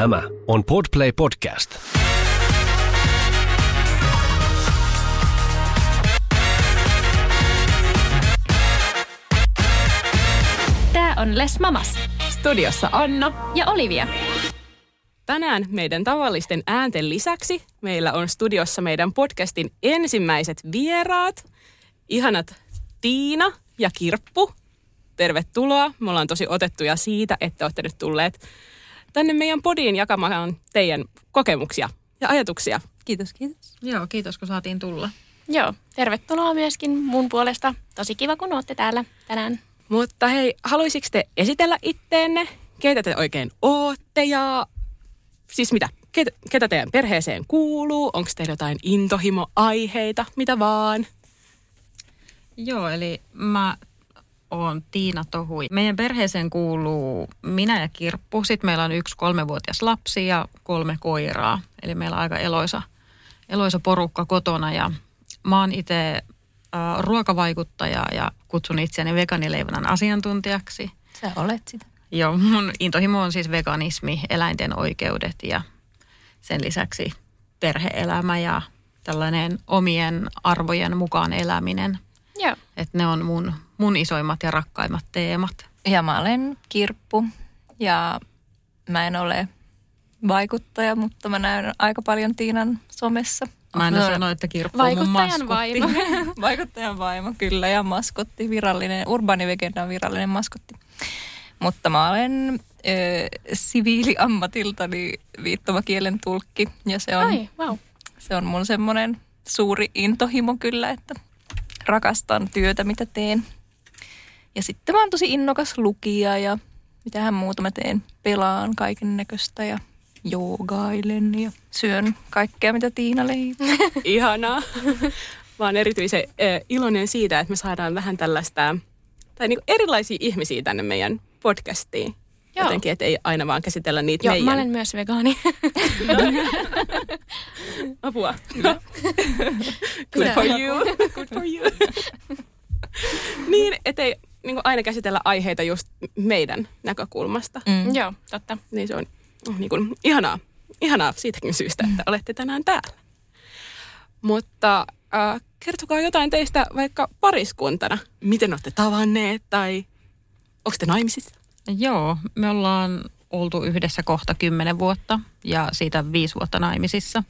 Tämä on Podplay Podcast. Tää on Les Mamas Studiossa Anna. ja Olivia. Tänään meidän tavallisten äänten lisäksi meillä on studiossa meidän podcastin ensimmäiset vieraat. Ihanat Tiina ja Kirppu. Tervetuloa. Me ollaan tosi otettuja siitä, että olette nyt tulleet tänne meidän podiin jakamaan teidän kokemuksia ja ajatuksia. Kiitos, kiitos. Joo, kiitos kun saatiin tulla. Joo, tervetuloa myöskin mun puolesta. Tosi kiva, kun ootte täällä tänään. Mutta hei, haluaisiko te esitellä itteenne? Keitä te oikein ootte ja siis mitä? Ketä, ketä teidän perheeseen kuuluu? Onko teillä jotain intohimoaiheita? Mitä vaan? Joo, eli mä oon Tiina Tohui. Meidän perheeseen kuuluu minä ja Kirppu. Sitten meillä on yksi kolmevuotias lapsi ja kolme koiraa. Eli meillä on aika eloisa, eloisa porukka kotona. Ja mä oon itse äh, ruokavaikuttaja ja kutsun itseäni veganileivonnan asiantuntijaksi. Sä olet sitä. Joo, mun intohimo on siis veganismi, eläinten oikeudet ja sen lisäksi perheelämä ja tällainen omien arvojen mukaan eläminen. Joo. Että ne on mun, mun isoimmat ja rakkaimmat teemat. Ja mä olen Kirppu ja mä en ole vaikuttaja, mutta mä näen aika paljon Tiinan somessa. Mä aina No, sanon, että Kirppu on mun Vaikuttajan maskotti. vaimo. Vaikuttajan vaimo, kyllä, ja maskotti, virallinen, on virallinen maskotti. Mutta mä olen ö, siviiliammatiltani viittomakielen tulkki, ja se on, Ai, wow. se on mun semmoinen suuri intohimo kyllä, että rakastan työtä, mitä teen. Ja sitten mä oon tosi innokas lukija ja mitähän muuta mä teen. Pelaan kaiken näköistä ja joogailen ja syön kaikkea, mitä Tiina leipoo. Ihanaa. Mä oon erityisen iloinen siitä, että me saadaan vähän tällaista, tai niinku erilaisia ihmisiä tänne meidän podcastiin. Joo. Jotenkin, että ei aina vaan käsitellä niitä Joo, meidän. mä olen myös vegaani. Apua. Hyvä. Good for you. Good for you. niin, ettei niin aina käsitellä aiheita just meidän näkökulmasta. Mm. Joo, totta. Niin se on niin kuin, ihanaa, ihanaa siitäkin syystä, että olette tänään täällä. Mutta äh, kertokaa jotain teistä vaikka pariskuntana. Miten olette tavanneet tai onko te naimisissa? Joo, me ollaan oltu yhdessä kohta kymmenen vuotta ja siitä viisi vuotta naimisissa.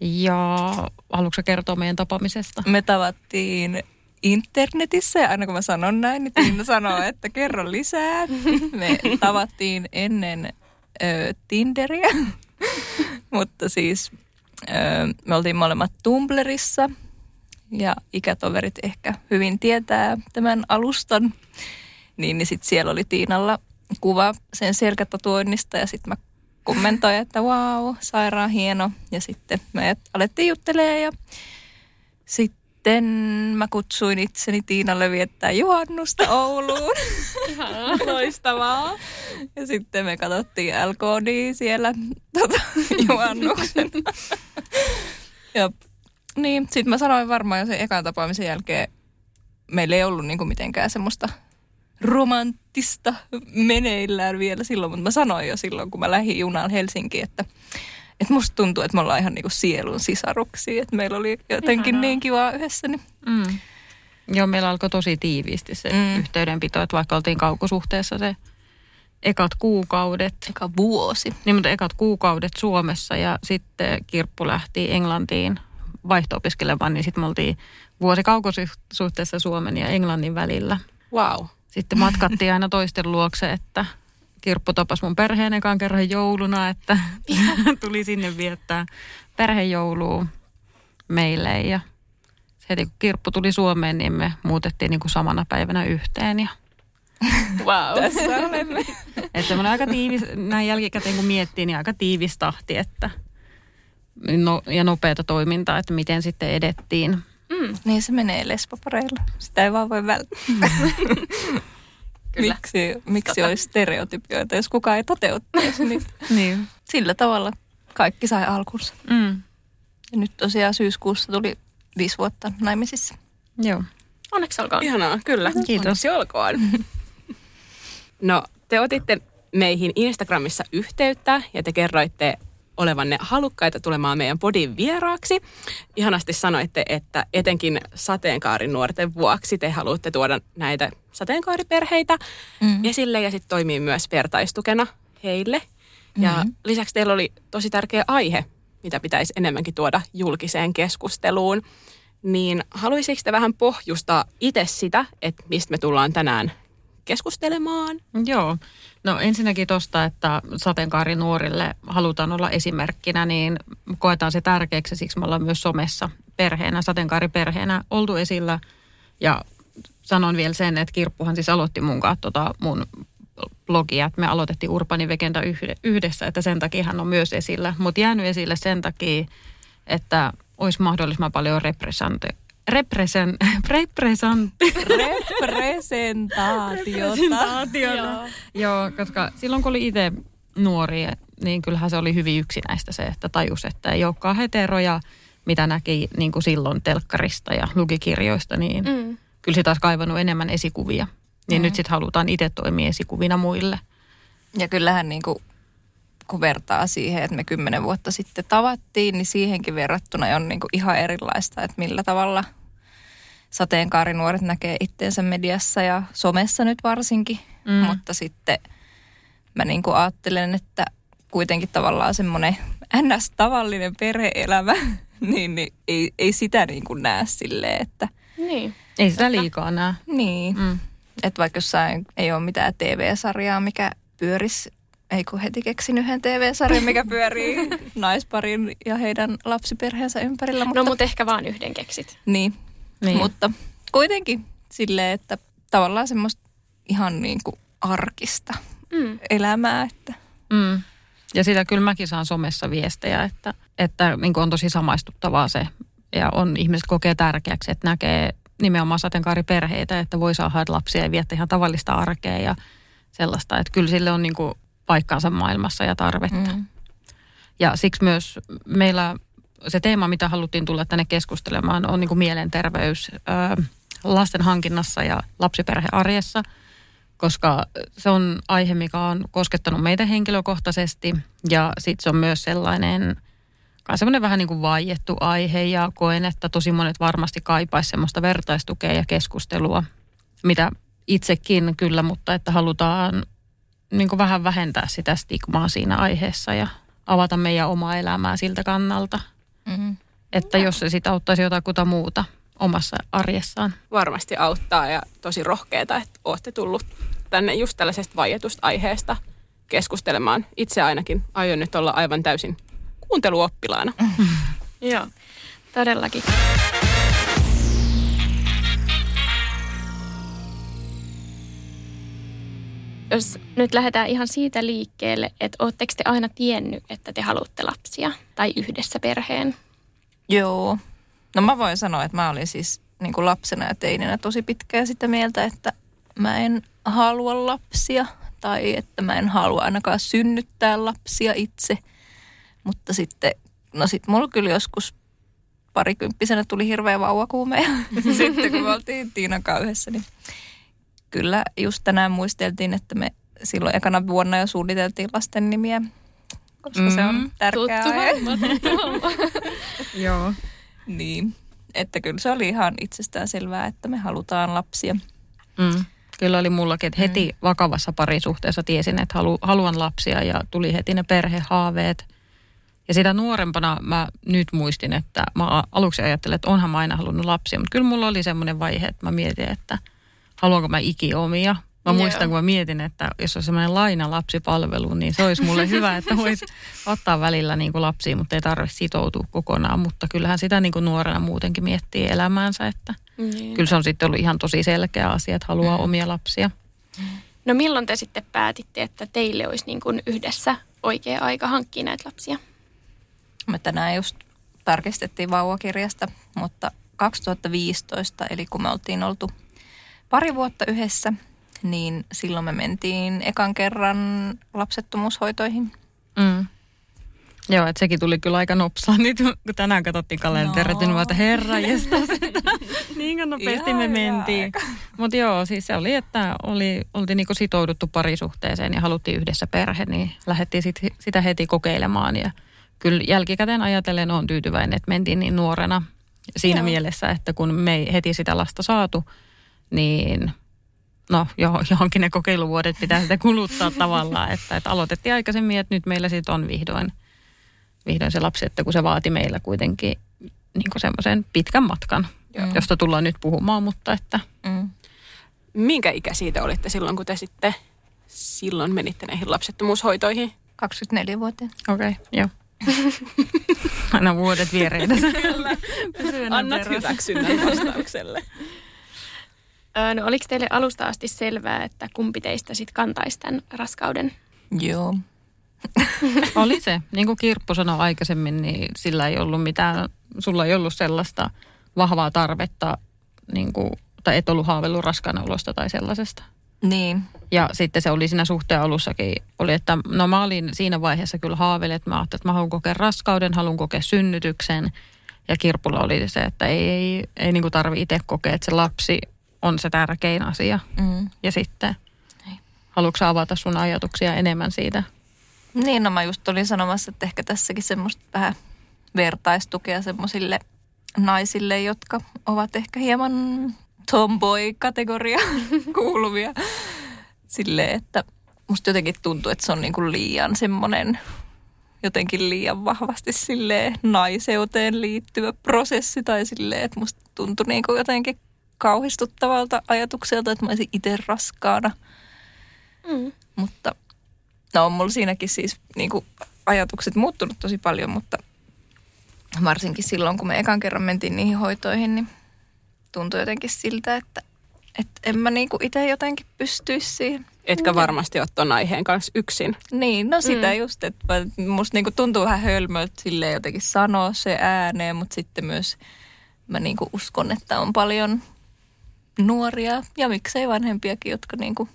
Ja haluatko kertoa meidän tapaamisesta? Me tavattiin internetissä ja aina kun mä sanon näin, niin Tiina sanoo, että kerro lisää. Me tavattiin ennen ö, Tinderiä, mutta siis ö, me oltiin molemmat Tumblrissa ja ikätoverit ehkä hyvin tietää tämän alustan. Niin, niin sitten siellä oli Tiinalla kuva sen selkätatuoinnista ja sitten mä kommentoin, että wow, sairaan hieno. Ja sitten me alettiin juttelemaan ja sitten mä kutsuin itseni Tiinalle viettää juhannusta Ouluun. Ihanaa. Loistavaa. Ja sitten me katsottiin LKD siellä tota, juhannuksen. ja niin, sitten mä sanoin varmaan jo sen ekan tapaamisen jälkeen, meillä ei ollut niinku mitenkään semmoista romanttista meneillään vielä silloin, mutta mä sanoin jo silloin, kun mä lähdin junaan Helsinkiin, että, että musta tuntuu, että me ollaan ihan niinku sielun sisaruksia, että meillä oli jotenkin Ihanaa. niin kivaa yhdessä. Niin. Mm. Joo, meillä alkoi tosi tiiviisti se Mm. mm. yhteydenpito, että vaikka oltiin kaukosuhteessa se ekat kuukaudet, Eka vuosi. niin mutta ekat kuukaudet Suomessa ja sitten Kirppu lähti Englantiin vaihto-opiskelemaan, niin sitten me oltiin vuosi kaukosuhteessa Suomen ja Englannin välillä. Wow. Sitten matkattiin aina toisten luokse, että Kirppu tapasi mun perheen ekan kerran jouluna, että tuli sinne viettää perhejoulua meille. Ja heti kun Kirppu tuli Suomeen, niin me muutettiin niin kuin samana päivänä yhteen. Ja, Wow. Tässä olemme. että semmoinen aika tiivis, näin jälkikäteen kun miettii, niin aika tiivis tahti, että no, ja nopeata toimintaa, että miten sitten edettiin. Mm. Niin se menee lesbopareilla. Sitä ei vaan voi välttää. Kyllä. Miksi, miksi olisi stereotypioita, jos kukaan ei toteuttaisi niitä? Niin. Sillä tavalla kaikki sai alkunsa. Mm. Ja nyt tosiaan syyskuussa tuli viisi vuotta naimisissa. Joo. Onneksi olkoon. Ihanaa, kyllä. Kiitos. Onneksi olkoon. No, te otitte meihin Instagramissa yhteyttä ja te kerroitte olevanne halukkaita tulemaan meidän podin vieraaksi. Ihanasti sanoitte, että etenkin sateenkaarin nuorten vuoksi te haluatte tuoda näitä sateenkaariperheitä mm. esille ja sitten toimii myös vertaistukena heille. Ja mm-hmm. lisäksi teillä oli tosi tärkeä aihe, mitä pitäisi enemmänkin tuoda julkiseen keskusteluun. Niin haluaisitko te vähän pohjustaa itse sitä, että mistä me tullaan tänään keskustelemaan? Joo. No ensinnäkin tuosta, että sateenkaari nuorille halutaan olla esimerkkinä, niin koetaan se tärkeäksi. Siksi me ollaan myös somessa perheenä, sateenkaariperheenä oltu esillä. Ja sanon vielä sen, että Kirppuhan siis aloitti mun kanssa tota mun blogia, että me aloitettiin Urbani Vegenda yhdessä, että sen takia hän on myös esillä. Mutta jäänyt esille sen takia, että olisi mahdollisimman paljon represente, represen, represent, Representaatiota. Joo. Joo, koska silloin kun oli itse nuori, niin kyllähän se oli hyvin yksinäistä se, että tajus, että ei olekaan heteroja, mitä näki niin kuin silloin telkkarista ja lukikirjoista, niin mm. kyllä sitä olisi kaivannut enemmän esikuvia. Niin mm. nyt sitten halutaan itse toimia esikuvina muille. Ja kyllähän niin kuin, kun vertaa siihen, että me kymmenen vuotta sitten tavattiin, niin siihenkin verrattuna on niin kuin ihan erilaista, että millä tavalla sateenkaarinuoret näkee itteensä mediassa ja somessa nyt varsinkin. Mm. Mutta sitten mä niin kuin ajattelen, että kuitenkin tavallaan semmoinen ns-tavallinen perheelämä, niin, niin ei, ei sitä niin kuin näe silleen, että... Niin. Ei sitä liikaa näe. Niin. Mm. Että vaikka jossain ei ole mitään TV-sarjaa, mikä pyörisi, ei kun heti keksin yhden TV-sarjan, mikä pyörii naisparin ja heidän lapsiperheensä ympärillä. Mutta... No mutta ehkä vaan yhden keksit. Niin, niin. mutta kuitenkin silleen, että tavallaan semmoista ihan niin kuin arkista mm. elämää. Että. Mm. Ja sitä kyllä mäkin saan somessa viestejä, että, että niin on tosi samaistuttavaa se. Ja on ihmiset kokee tärkeäksi, että näkee nimenomaan sateenkaariperheitä, että voi saada lapsia ja viettää ihan tavallista arkea ja sellaista. Että kyllä sille on niin kuin paikkaansa maailmassa ja tarvetta. Mm. Ja siksi myös meillä se teema, mitä haluttiin tulla tänne keskustelemaan, on niin kuin mielenterveys ö, lasten hankinnassa ja lapsiperhearjessa, koska se on aihe, mikä on koskettanut meitä henkilökohtaisesti ja sitten se on myös sellainen – semmoinen vähän niin kuin vaiettu aihe ja koen, että tosi monet varmasti kaipaisi semmoista vertaistukea ja keskustelua, mitä itsekin kyllä, mutta että halutaan niin kuin vähän vähentää sitä stigmaa siinä aiheessa ja avata meidän omaa elämää siltä kannalta. Mm-hmm. Että jos se sitten auttaisi jotakuta muuta omassa arjessaan. Varmasti auttaa ja tosi rohkeeta, että olette tullut tänne just tällaisesta vaietusta aiheesta keskustelemaan. Itse ainakin aion nyt olla aivan täysin kuunteluoppilaana. Joo, todellakin. Jos nyt lähdetään ihan siitä liikkeelle, että ootteko te aina tiennyt, että te haluatte lapsia tai yhdessä perheen? Joo. No mä voin sanoa, että mä olin siis niin kuin lapsena ja teininä tosi pitkään sitä mieltä, että mä en halua lapsia tai että mä en halua ainakaan synnyttää lapsia itse – mutta sitten, no sitten mulla kyllä joskus parikymppisenä tuli hirveä vauvakuume. Sitten kun me oltiin Tiinan yhdessä, niin kyllä just tänään muisteltiin, että me silloin ekana vuonna jo suunniteltiin lasten nimiä, koska mm, se on mm-hmm. tärkeää. Joo. Niin, että kyllä se oli ihan itsestään selvää, että me halutaan lapsia. Mm. Kyllä oli mullakin, että heti mm. vakavassa parisuhteessa tiesin, että halu, haluan lapsia ja tuli heti ne perhehaaveet – ja sitä nuorempana mä nyt muistin, että mä aluksi ajattelin, että onhan mä aina halunnut lapsia, mutta kyllä mulla oli semmoinen vaihe, että mä mietin, että haluanko mä ikiomia. Mä muistan, kun mä mietin, että jos on semmoinen laina lapsipalvelu, niin se olisi mulle hyvä, että voisi ottaa välillä niin kuin lapsia, mutta ei tarvitse sitoutua kokonaan. Mutta kyllähän sitä niin kuin nuorena muutenkin miettii elämäänsä, että niin. kyllä se on sitten ollut ihan tosi selkeä asia, että haluaa mm. omia lapsia. No milloin te sitten päätitte, että teille olisi niin kuin yhdessä oikea aika hankkia näitä lapsia? Me tänään just tarkistettiin vauvakirjasta, mutta 2015, eli kun me oltiin oltu pari vuotta yhdessä, niin silloin me mentiin ekan kerran lapsettomuushoitoihin. Mm. Joo, että sekin tuli kyllä aika nopsaa. Nyt kun tänään katsottiin kalenterit, no. niin mä että herra niin nopeasti me mentiin. Mutta joo, siis se oli, että oli, oltiin niinku sitouduttu parisuhteeseen ja haluttiin yhdessä perhe, niin lähdettiin sit, sitä heti kokeilemaan. Ja kyllä jälkikäteen ajatellen on tyytyväinen, että mentiin niin nuorena siinä joo. mielessä, että kun me ei heti sitä lasta saatu, niin no johonkin ne kokeiluvuodet pitää sitä kuluttaa tavallaan, että, että aloitettiin aikaisemmin, että nyt meillä sitten on vihdoin, vihdoin se lapsi, että kun se vaati meillä kuitenkin niin semmoisen pitkän matkan, Joo. josta tullaan nyt puhumaan, mutta että... Mm. Minkä ikä siitä olitte silloin, kun te sitten silloin menitte näihin lapsettomuushoitoihin? 24-vuotiaana. Okei, okay, joo. Aina vuodet viereitä. Kyllä. Annat hyväksynnän vastaukselle. no oliko teille alusta asti selvää, että kumpi teistä sitten kantaisi tämän raskauden? Joo. Oli se. Niin kuin Kirppu sanoi aikaisemmin, niin sillä ei ollut mitään, sulla ei ollut sellaista vahvaa tarvetta, niin kuin, tai et ollut haaveillut raskaana olosta tai sellaisesta. Niin. Ja sitten se oli siinä suhteen alussakin, oli, että no mä olin siinä vaiheessa kyllä haaveilin, että mä ajattelin, että mä haluan kokea raskauden, haluan kokea synnytyksen. Ja Kirpulla oli se, että ei, ei, ei niin tarvi itse kokea, että se lapsi on se tärkein asia. Mm. Ja sitten, haluatko avata sun ajatuksia enemmän siitä? Niin, no mä just olin sanomassa, että ehkä tässäkin semmoista vähän vertaistukea semmoisille naisille, jotka ovat ehkä hieman tomboy-kategoria kuuluvia. Silleen, että musta jotenkin tuntuu, että se on niin kuin liian semmoinen jotenkin liian vahvasti sille naiseuteen liittyvä prosessi tai silleen, että musta tuntui niin kuin jotenkin kauhistuttavalta ajatukselta, että mä olisin itse raskaana. Mm. Mutta no on mulla siinäkin siis niin kuin ajatukset muuttunut tosi paljon, mutta varsinkin silloin, kun me ekan kerran mentiin niihin hoitoihin, niin tuntui jotenkin siltä, että, että en mä niinku itse jotenkin pystyisi siihen. Etkä varmasti ole tuon aiheen kanssa yksin. Niin, no sitä mm. just, että musta niinku tuntuu vähän hölmöltä silleen jotenkin sanoa se ääneen, mutta sitten myös mä niinku uskon, että on paljon nuoria ja miksei vanhempiakin, jotka niinku,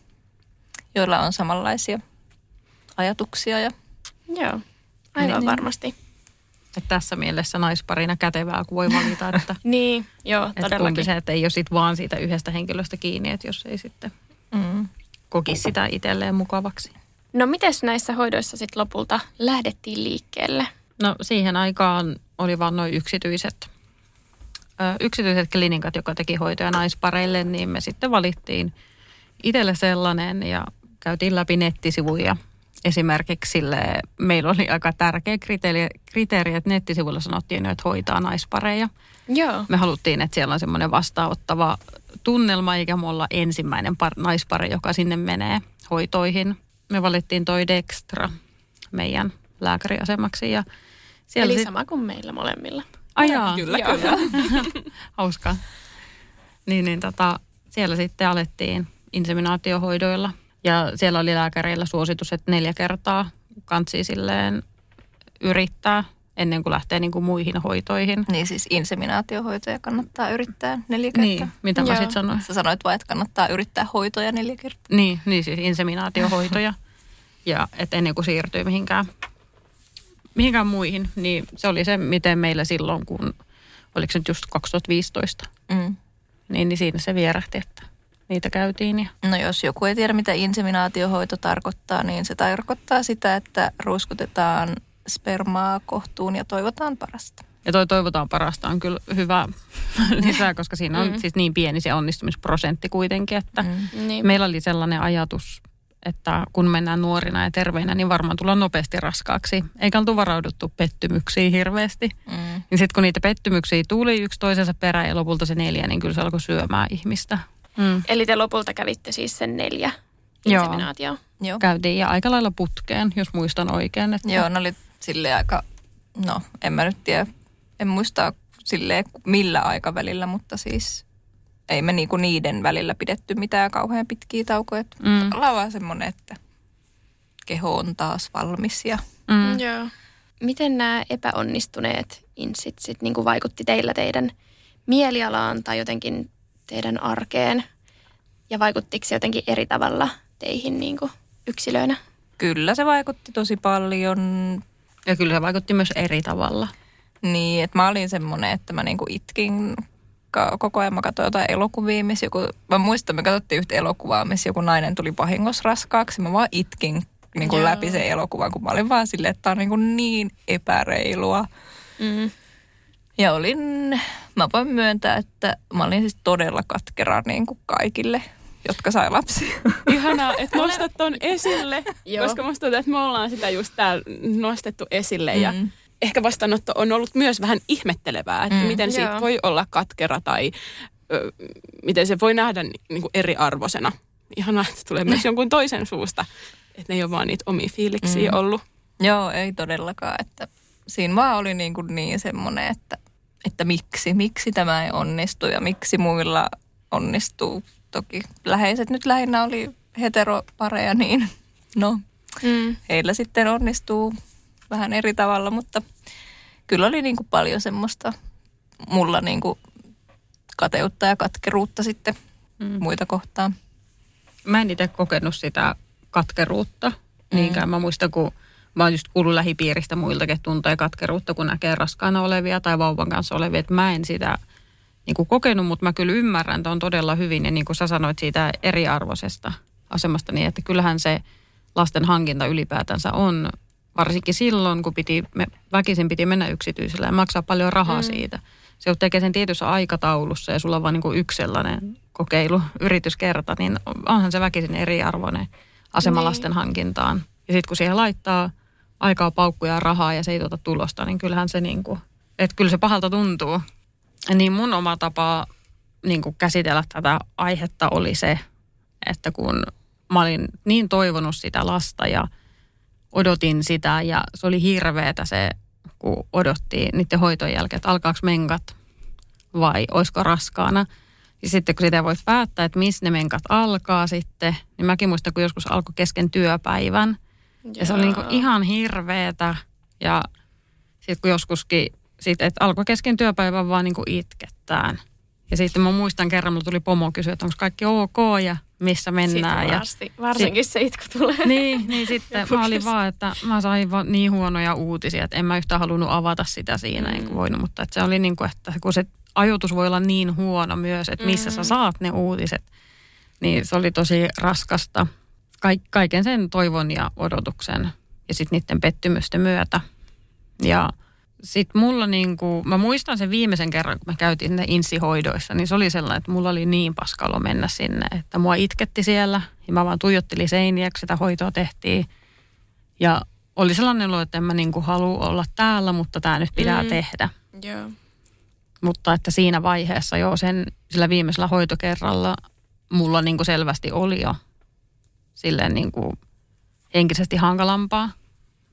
joilla on samanlaisia ajatuksia. Ja, Joo, aivan niin, varmasti. Että tässä mielessä naisparina kätevää, kun voi valita, että, niin, joo, että kumpi se, että ei ole sit vaan siitä yhdestä henkilöstä kiinni, että jos ei sitten mm. kokisi sitä itselleen mukavaksi. No miten näissä hoidoissa sitten lopulta lähdettiin liikkeelle? No siihen aikaan oli vain noin yksityiset, yksityiset klinikat, joka teki hoitoja naispareille, niin me sitten valittiin itselle sellainen ja käytiin läpi nettisivuja esimerkiksi sille, meillä oli aika tärkeä kriteeri, kriteeri, että nettisivuilla sanottiin, että hoitaa naispareja. Joo. Me haluttiin, että siellä on semmoinen vastaanottava tunnelma, eikä me olla ensimmäinen par- naispari, joka sinne menee hoitoihin. Me valittiin toi Dextra meidän lääkäriasemaksi. Ja siellä Eli sit... sama kuin meillä molemmilla. Ajaa. Kyllä, Joo. kyllä. Hauskaa. Niin, niin tota, siellä sitten alettiin inseminaatiohoidoilla – ja siellä oli lääkäreillä suositus, että neljä kertaa kansi silleen yrittää ennen kuin lähtee niin kuin muihin hoitoihin. Niin siis inseminaatiohoitoja kannattaa yrittää neljä kertaa. Niin, mitä mä sitten sanoin? Sä sanoit vain, että kannattaa yrittää hoitoja neljä kertaa. Niin, niin siis inseminaatiohoitoja. ja että ennen kuin siirtyy mihinkään, mihinkään muihin, niin se oli se, miten meillä silloin, kun oliko se nyt just 2015, mm. niin, niin siinä se vierähti, että niitä käytiin. Ja... No jos joku ei tiedä, mitä inseminaatiohoito tarkoittaa, niin se tarkoittaa sitä, että ruiskutetaan spermaa kohtuun ja toivotaan parasta. Ja toi toivotaan parasta on kyllä hyvä lisää, koska siinä on mm. siis niin pieni se onnistumisprosentti kuitenkin, että mm. Niin. meillä oli sellainen ajatus, että kun mennään nuorina ja terveinä, niin varmaan tullaan nopeasti raskaaksi. Eikä oltu varauduttu pettymyksiin hirveästi. Mm. Niin sitten kun niitä pettymyksiä tuli yksi toisensa perään ja lopulta se neljä, niin kyllä se alkoi syömään ihmistä. Mm. Eli te lopulta kävitte siis sen neljä inseminaatio. Joo. Joo. Käytiin ja aika lailla putkeen, jos muistan oikein. Että... Joo, ne oli sille aika, no en mä nyt tiedä, en muista sille millä aikavälillä, mutta siis ei me niinku niiden välillä pidetty mitään kauhean pitkiä taukoja. Mm. vaan semmoinen, että keho on taas valmis. Ja... Mm. Joo. Miten nämä epäonnistuneet insit sit niinku vaikutti teillä teidän mielialaan tai jotenkin teidän arkeen ja vaikuttiko se jotenkin eri tavalla teihin niin kuin yksilöinä? Kyllä se vaikutti tosi paljon. Ja kyllä se vaikutti myös eri tavalla. Niin, että mä olin semmoinen, että mä niinku itkin ka- koko ajan. Mä katsoin jotain elokuvia, missä joku, mä muistan, me katsottiin yhtä elokuvaa, missä joku nainen tuli vahingossa raskaaksi. Mä vaan itkin niin kuin Joo. läpi sen elokuvan, kun mä olin vaan silleen, että tää on niin, kuin niin epäreilua. Mm. Ja olin, mä voin myöntää, että mä olin siis todella katkera niin kuin kaikille, jotka sai lapsia. Ihanaa, että nostat ton esille, koska musta tuntuu, että me ollaan sitä just täällä nostettu esille ja Mm. Ehkä vastaanotto on ollut myös vähän ihmettelevää, että Mm. miten siitä Joo. voi olla katkera tai ö, miten se voi nähdä ni- niin kuin eriarvoisena. Ihanaa, että tulee myös jonkun toisen suusta, että ne ei ole vaan niitä omia fiiliksiä Mm. ollut. Joo, ei todellakaan. Että siinä vaan oli niin, kuin niin semmoinen, että, että miksi, miksi tämä ei onnistu ja miksi muilla onnistuu. Toki läheiset nyt lähinnä oli heteropareja, niin no, Mm. heillä sitten onnistuu vähän eri tavalla, mutta kyllä oli niin kuin paljon semmoista mulla niin kuin kateutta ja katkeruutta sitten mm. muita kohtaan. Mä en itse kokenut sitä katkeruutta niinkään. Mä muistan, kun mä oon just kuullut lähipiiristä muiltakin, että tuntee katkeruutta, kun näkee raskaana olevia tai vauvan kanssa olevia. Että mä en sitä niin kuin kokenut, mutta mä kyllä ymmärrän on todella hyvin. Ja niin kuin sä sanoit siitä eriarvoisesta asemasta, niin että kyllähän se lasten hankinta ylipäätänsä on, varsinkin silloin, kun piti, me, väkisin piti mennä yksityisellä ja maksaa paljon rahaa mm. siitä. Se tekemään sen tietyssä aikataulussa ja sulla on vaan niin yksi sellainen kokeilu, yrityskerta, niin onhan se väkisin eriarvoinen asema Niin. lasten hankintaan. Ja sitten kun siihen laittaa aikaa, paukkuja ja rahaa ja se ei tuota tulosta, niin kyllähän se niin kuin, että kyllä se pahalta tuntuu. Niin mun oma tapa niin kuin käsitellä tätä aihetta oli se, että kun mä olin niin toivonut sitä lasta ja odotin sitä ja se oli hirveetä se, kun odotti niiden hoitojen jälkeen, että alkaako menkat vai olisiko raskaana. Ja sitten kun sitä voi päättää, että missä ne menkat alkaa sitten, niin mäkin muistan, kun joskus alkoi kesken työpäivän. Ja se oli niin kuin ihan hirveetä. Ja sitten kun joskuskin, sit, että alkoi kesken työpäivän vaan niin kuin itkettään. Ja sitten mä muistan kerran, mulla tuli pomo kysyä, että onko kaikki ok ja missä mennään. Ja, varsinkin se itku tulee. niin, niin sitten mä olin vaan, että mä sain vaan niin huonoja uutisia, että en mä yhtään halunnut avata sitä siinä, mm. enkä voinut. Mutta että se oli niin kuin, että kun se ajoitus voi olla niin huono myös, että missä mm. sä saat ne uutiset, niin se oli tosi raskasta. Kaik, kaiken sen toivon ja odotuksen ja sitten niiden pettymysten myötä. Ja sitten mulla niinku, mä muistan sen viimeisen kerran, kun me käytiin ne insihoidoissa, niin se oli sellainen, että mulla oli niin paskalo mennä sinne, että mua itketti siellä ja mä vaan tuijottelin seiniä, kun sitä hoitoa tehtiin. Ja oli sellainen olo, että en mä niinku halua olla täällä, mutta tämä nyt pitää Mm. tehdä. Joo. Mutta että siinä vaiheessa jo sen, sillä viimeisellä hoitokerralla mulla niinku selvästi oli jo silleen niinku henkisesti hankalampaa,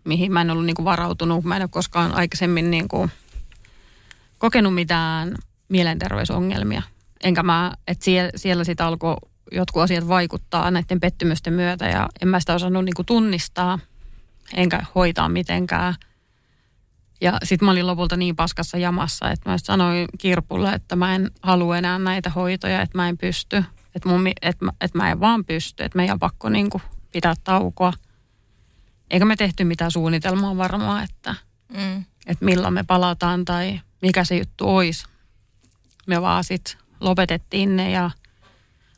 mihin mä en ollut niinku varautunut. Mä en ole koskaan aikaisemmin niinku kokenut mitään mielenterveysongelmia. Enkä mä, että siellä, siellä sitten alkoi jotkut asiat vaikuttaa näiden pettymysten myötä ja en mä sitä osannut niinku tunnistaa enkä hoitaa mitenkään. Ja sitten mä olin lopulta niin paskassa jamassa, että mä sanoin Kirpulle, että mä en halua enää näitä hoitoja, että mä en pysty. Että, mun, että, mä, että mä en vaan pysty, että meidän on pakko niin kuin pitää taukoa. Eikä me tehty mitään suunnitelmaa varmaan, että, Mm. että milloin me palataan tai mikä se juttu olisi. Me vaan sitten lopetettiin ne ja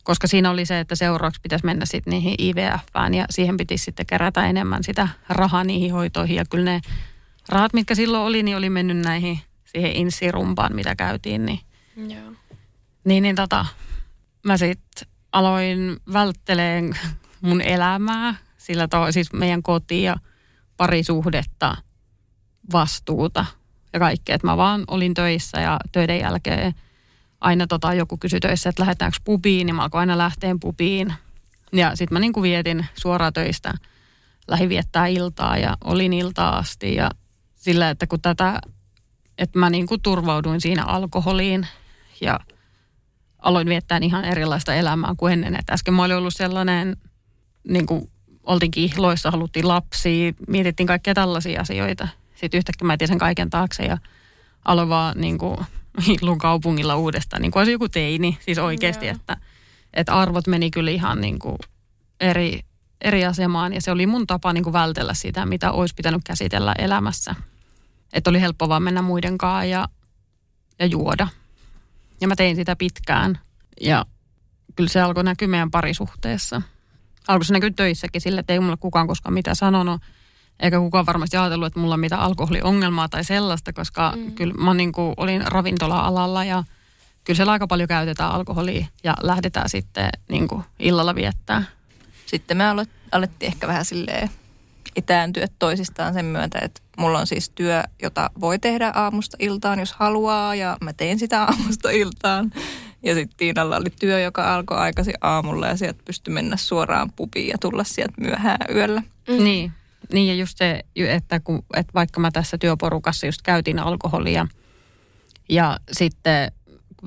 koska siinä oli se, että seuraavaksi pitäisi mennä sitten niihin IVFään ja siihen piti sitten kerätä enemmän sitä rahaa niihin hoitoihin. Ja kyllä ne rahat, mitkä silloin oli, niin oli mennyt näihin siihen insirumpaan, mitä käytiin. Niin, Joo. niin, niin tota, mä sitten aloin vältteleen mun elämää, sillä to, siis meidän kotia ja parisuhdetta, vastuuta ja kaikkea. Että mä vaan olin töissä ja töiden jälkeen aina tota, joku kysyi töissä, että lähdetäänkö pubiin, niin mä alkoin aina lähteen pubiin. Ja sitten mä niin kuin vietin suoraan töistä, lähdin viettää iltaa ja olin iltaa asti ja sillä, että kun tätä, että mä niin kuin turvauduin siinä alkoholiin ja aloin viettää ihan erilaista elämää kuin ennen. Että äsken mä olin ollut sellainen, niin kuin oltiin kihloissa, haluttiin lapsia, mietittiin kaikkia tällaisia asioita. Sitten yhtäkkiä mä sen kaiken taakse ja aloin vaan niin kuin hillun kaupungilla uudestaan, niin kuin olisi joku teini. Siis oikeasti, että, että arvot meni kyllä ihan niin kuin eri, eri asemaan ja se oli mun tapa niin kuin vältellä sitä, mitä olisi pitänyt käsitellä elämässä. Että oli helppo vaan mennä muiden kanssa ja, ja juoda. Ja mä tein sitä pitkään ja kyllä se alkoi näkyä meidän parisuhteessa. Alkoi se näkyä töissäkin sillä, että ei mulle kukaan koskaan mitään sanonut. Eikä kukaan varmasti ajatellut, että mulla on mitään alkoholiongelmaa tai sellaista, koska mm. kyllä mä niin kuin olin ravintola-alalla ja kyllä siellä aika paljon käytetään alkoholia ja lähdetään sitten niin kuin illalla viettää. Sitten me alettiin ehkä vähän silleen etääntyä toisistaan sen myötä, että mulla on siis työ, jota voi tehdä aamusta iltaan, jos haluaa, ja mä teen sitä aamusta iltaan. Ja sitten Tiinalla oli työ, joka alkoi aikaisin aamulla, ja sieltä pystyi mennä suoraan pubiin ja tulla sieltä myöhään yöllä. Mm. Niin. niin, ja just se, että, kun, että vaikka mä tässä työporukassa just käytin alkoholia, ja sitten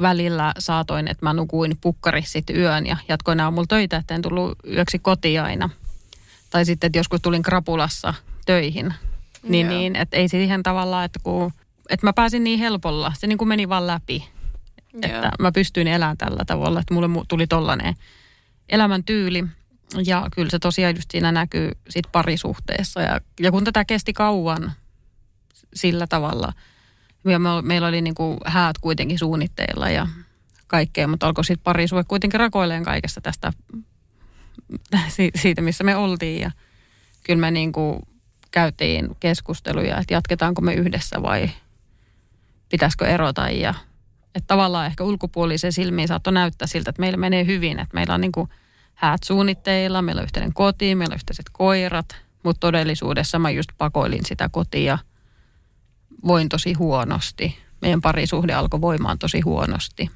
välillä saatoin, että mä nukuin pukkari sitten yön ja jatkoin aamulla töitä, että en tullut yöksi kotiin aina. Tai sitten, että joskus tulin krapulassa töihin. Niin, niin että ei siihen tavallaan, että kun, että mä pääsin niin helpolla, se niin kuin meni vaan läpi. Että mä pystyin elämään tällä tavalla, että mulle tuli tollainen elämäntyyli. Ja kyllä se tosiaan just siinä näkyy sit parisuhteessa. Ja, ja kun tätä kesti kauan sillä tavalla – ja me, meillä oli niin kuin häät kuitenkin suunnitteilla ja kaikkea, mutta alkoi sitten parisuhe kuitenkin rakoileen kaikesta tästä siitä, missä me oltiin. Ja kyllä me niin kuin käytiin keskusteluja, että jatketaanko me yhdessä vai pitäisikö erota. Ja, että tavallaan ehkä ulkopuolisen silmiin saattoi näyttää siltä, että meillä menee hyvin, että meillä on niin kuin häät suunnitteilla, meillä on yhteinen koti, meillä on yhteiset koirat, mutta todellisuudessa mä just pakoilin sitä kotia – voin tosi huonosti. Meidän parisuhde alkoi voimaan tosi huonosti.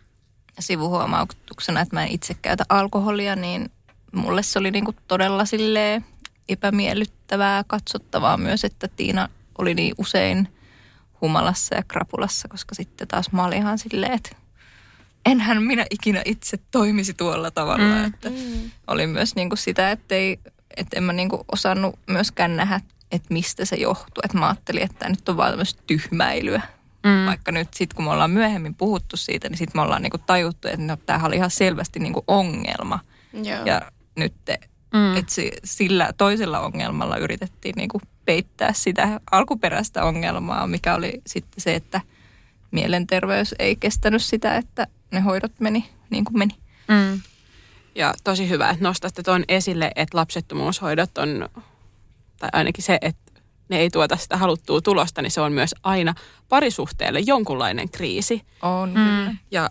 Sivuhuomautuksena, että mä en itse käytä alkoholia, niin mulle se oli niinku todella silleen epämiellyttävää, katsottavaa myös, että Tiina oli niin usein humalassa ja krapulassa, koska sitten taas mä olin ihan silleen, että enhän minä ikinä itse toimisi tuolla tavalla. Mm. Että mm. Oli myös niinku sitä, että, ei, että en mä niinku osannut myöskään nähdä että mistä se johtuu. Että mä ajattelin, että tämä nyt on vaan tämmöistä tyhmäilyä. Mm. Vaikka nyt sitten kun me ollaan myöhemmin puhuttu siitä, niin sitten me ollaan niinku tajuttu, että no, tämähän oli ihan selvästi niinku ongelma. Joo. Ja nyt mm. että sillä toisella ongelmalla yritettiin niinku peittää sitä alkuperäistä ongelmaa, mikä oli sitten se, että mielenterveys ei kestänyt sitä, että ne hoidot meni niin kuin meni. Mm. Ja tosi hyvä, että nostatte tuon esille, että lapsettomuushoidot on tai ainakin se, että ne ei tuota sitä haluttua tulosta, niin se on myös aina parisuhteelle jonkunlainen kriisi. On. Mm. Ja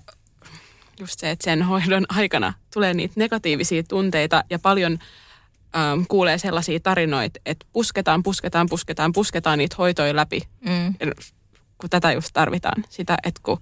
just se, että sen hoidon aikana tulee niitä negatiivisia tunteita ja paljon ähm, kuulee sellaisia tarinoita, että pusketaan, pusketaan, pusketaan, pusketaan niitä hoitoja läpi, mm. kun tätä just tarvitaan. Sitä, että kun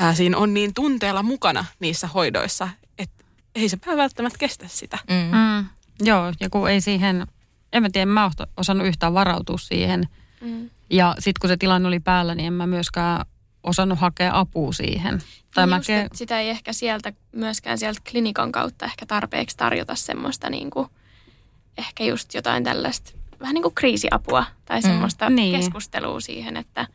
äh, siinä on niin tunteella mukana niissä hoidoissa, että ei se välttämättä kestä sitä. Mm. Mm. Joo, ja kun ei siihen en mä tiedä, mä oon osannut yhtään varautua siihen. Mm. Ja sitten kun se tilanne oli päällä, niin en mä myöskään osannut hakea apua siihen. Tai niin just, ke- sitä ei ehkä sieltä myöskään sieltä klinikan kautta ehkä tarpeeksi tarjota semmoista niin kuin, ehkä just jotain tällaista vähän niin kuin kriisiapua tai mm. semmoista mm, niin. keskustelua siihen, että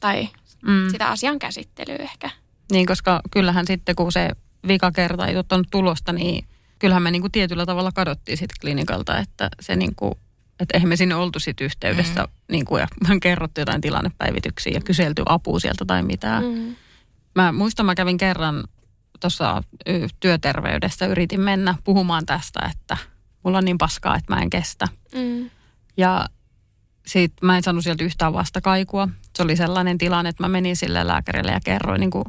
tai mm. sitä asian käsittelyä ehkä. Niin, koska kyllähän sitten kun se vika kerta ei ottanut tulosta, niin kyllähän me niin kuin tietyllä tavalla kadottiin sitten klinikalta, että se niin kuin, että eihän me sinne oltu sitten yhteydessä mm. niin kuin, ja kerrottu jotain tilannepäivityksiä ja kyselty apua sieltä tai mitään. Mm. Mä muistan, mä kävin kerran tuossa työterveydessä, yritin mennä puhumaan tästä, että mulla on niin paskaa, että mä en kestä. Mm. Ja sit mä en saanut sieltä yhtään vastakaikua. Se oli sellainen tilanne, että mä menin sille lääkärille ja kerroin, niin kuin,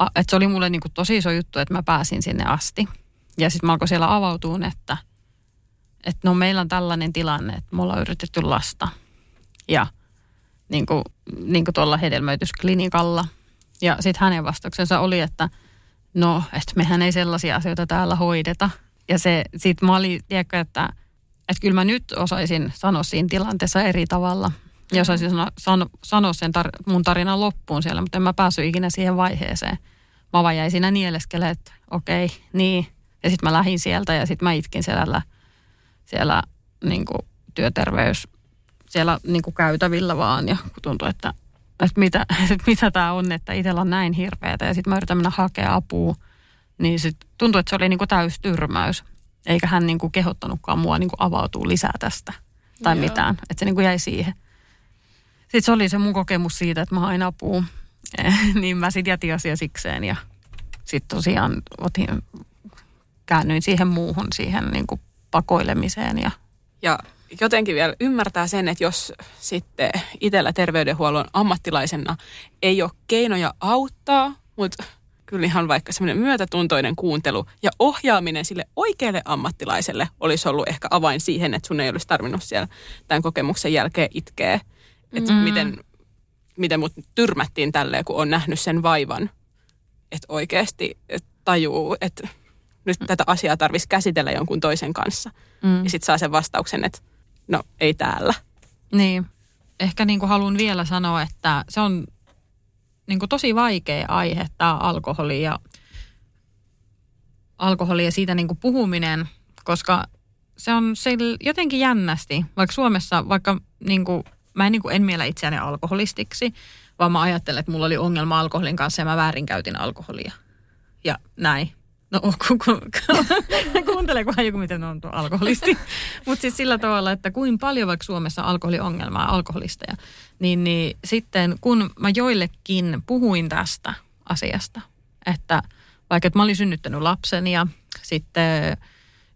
että se oli mulle niin kuin tosi iso juttu, että mä pääsin sinne asti. Ja sitten mä alkoin siellä avautua, että, että no meillä on tällainen tilanne, että me ollaan yritetty lasta. Ja niin kuin, niin kuin tuolla hedelmöitysklinikalla. Ja sitten hänen vastauksensa oli, että no, että mehän ei sellaisia asioita täällä hoideta. Ja se, sit mä olin, tiedätkö, että, että kyllä mä nyt osaisin sanoa siinä tilanteessa eri tavalla. Ja osaisin sano, sano, sanoa sen tar, mun tarinan loppuun siellä, mutta en mä päässyt ikinä siihen vaiheeseen. Mä vaan jäin siinä nieleskele, että okei, okay, niin, ja sitten mä lähdin sieltä ja sitten mä itkin siellä, siellä niin kuin työterveys, siellä niin kuin käytävillä vaan. Ja kun tuntui, että, että mitä, että mitä tämä on, että itsellä on näin hirveätä. Ja sitten mä yritän mennä hakea apua. Niin sitten tuntui, että se oli niin kuin täys tyrmäys. Eikä hän niin kuin kehottanutkaan mua niin kuin avautua lisää tästä tai Joo. mitään. Että se niin kuin jäi siihen. Sitten se oli se mun kokemus siitä, että mä hain apua. niin mä sitten jätin asia sikseen ja sitten tosiaan otin, käännyin siihen muuhun, siihen niin kuin pakoilemiseen. Ja, ja jotenkin vielä ymmärtää sen, että jos sitten itsellä terveydenhuollon ammattilaisena ei ole keinoja auttaa, mutta kyllä ihan vaikka semmoinen myötätuntoinen kuuntelu ja ohjaaminen sille oikealle ammattilaiselle olisi ollut ehkä avain siihen, että sun ei olisi tarvinnut siellä tämän kokemuksen jälkeen itkeä. Että mm. miten, miten mut tyrmättiin tälleen, kun on nähnyt sen vaivan. Että oikeasti tajuu, että nyt tätä asiaa tarvitsisi käsitellä jonkun toisen kanssa. Mm. Ja sitten saa sen vastauksen, että no ei täällä. Niin. Ehkä niin kuin haluan vielä sanoa, että se on niin kuin tosi vaikea aihe tämä alkoholi ja, alkoholi ja siitä niin kuin puhuminen, koska se on se jotenkin jännästi, vaikka Suomessa, vaikka niin kuin, mä en, niin kuin, en miele itseäni alkoholistiksi, vaan mä ajattelen, että mulla oli ongelma alkoholin kanssa ja mä väärinkäytin alkoholia. Ja näin. No ku, ku, ku, kuunteleekohan joku, miten on tuo alkoholisti. Mutta siis sillä tavalla, että kuin paljon vaikka Suomessa alkoholiongelmaa, alkoholisteja, niin, niin sitten kun mä joillekin puhuin tästä asiasta, että vaikka että mä olin synnyttänyt lapsen ja sitten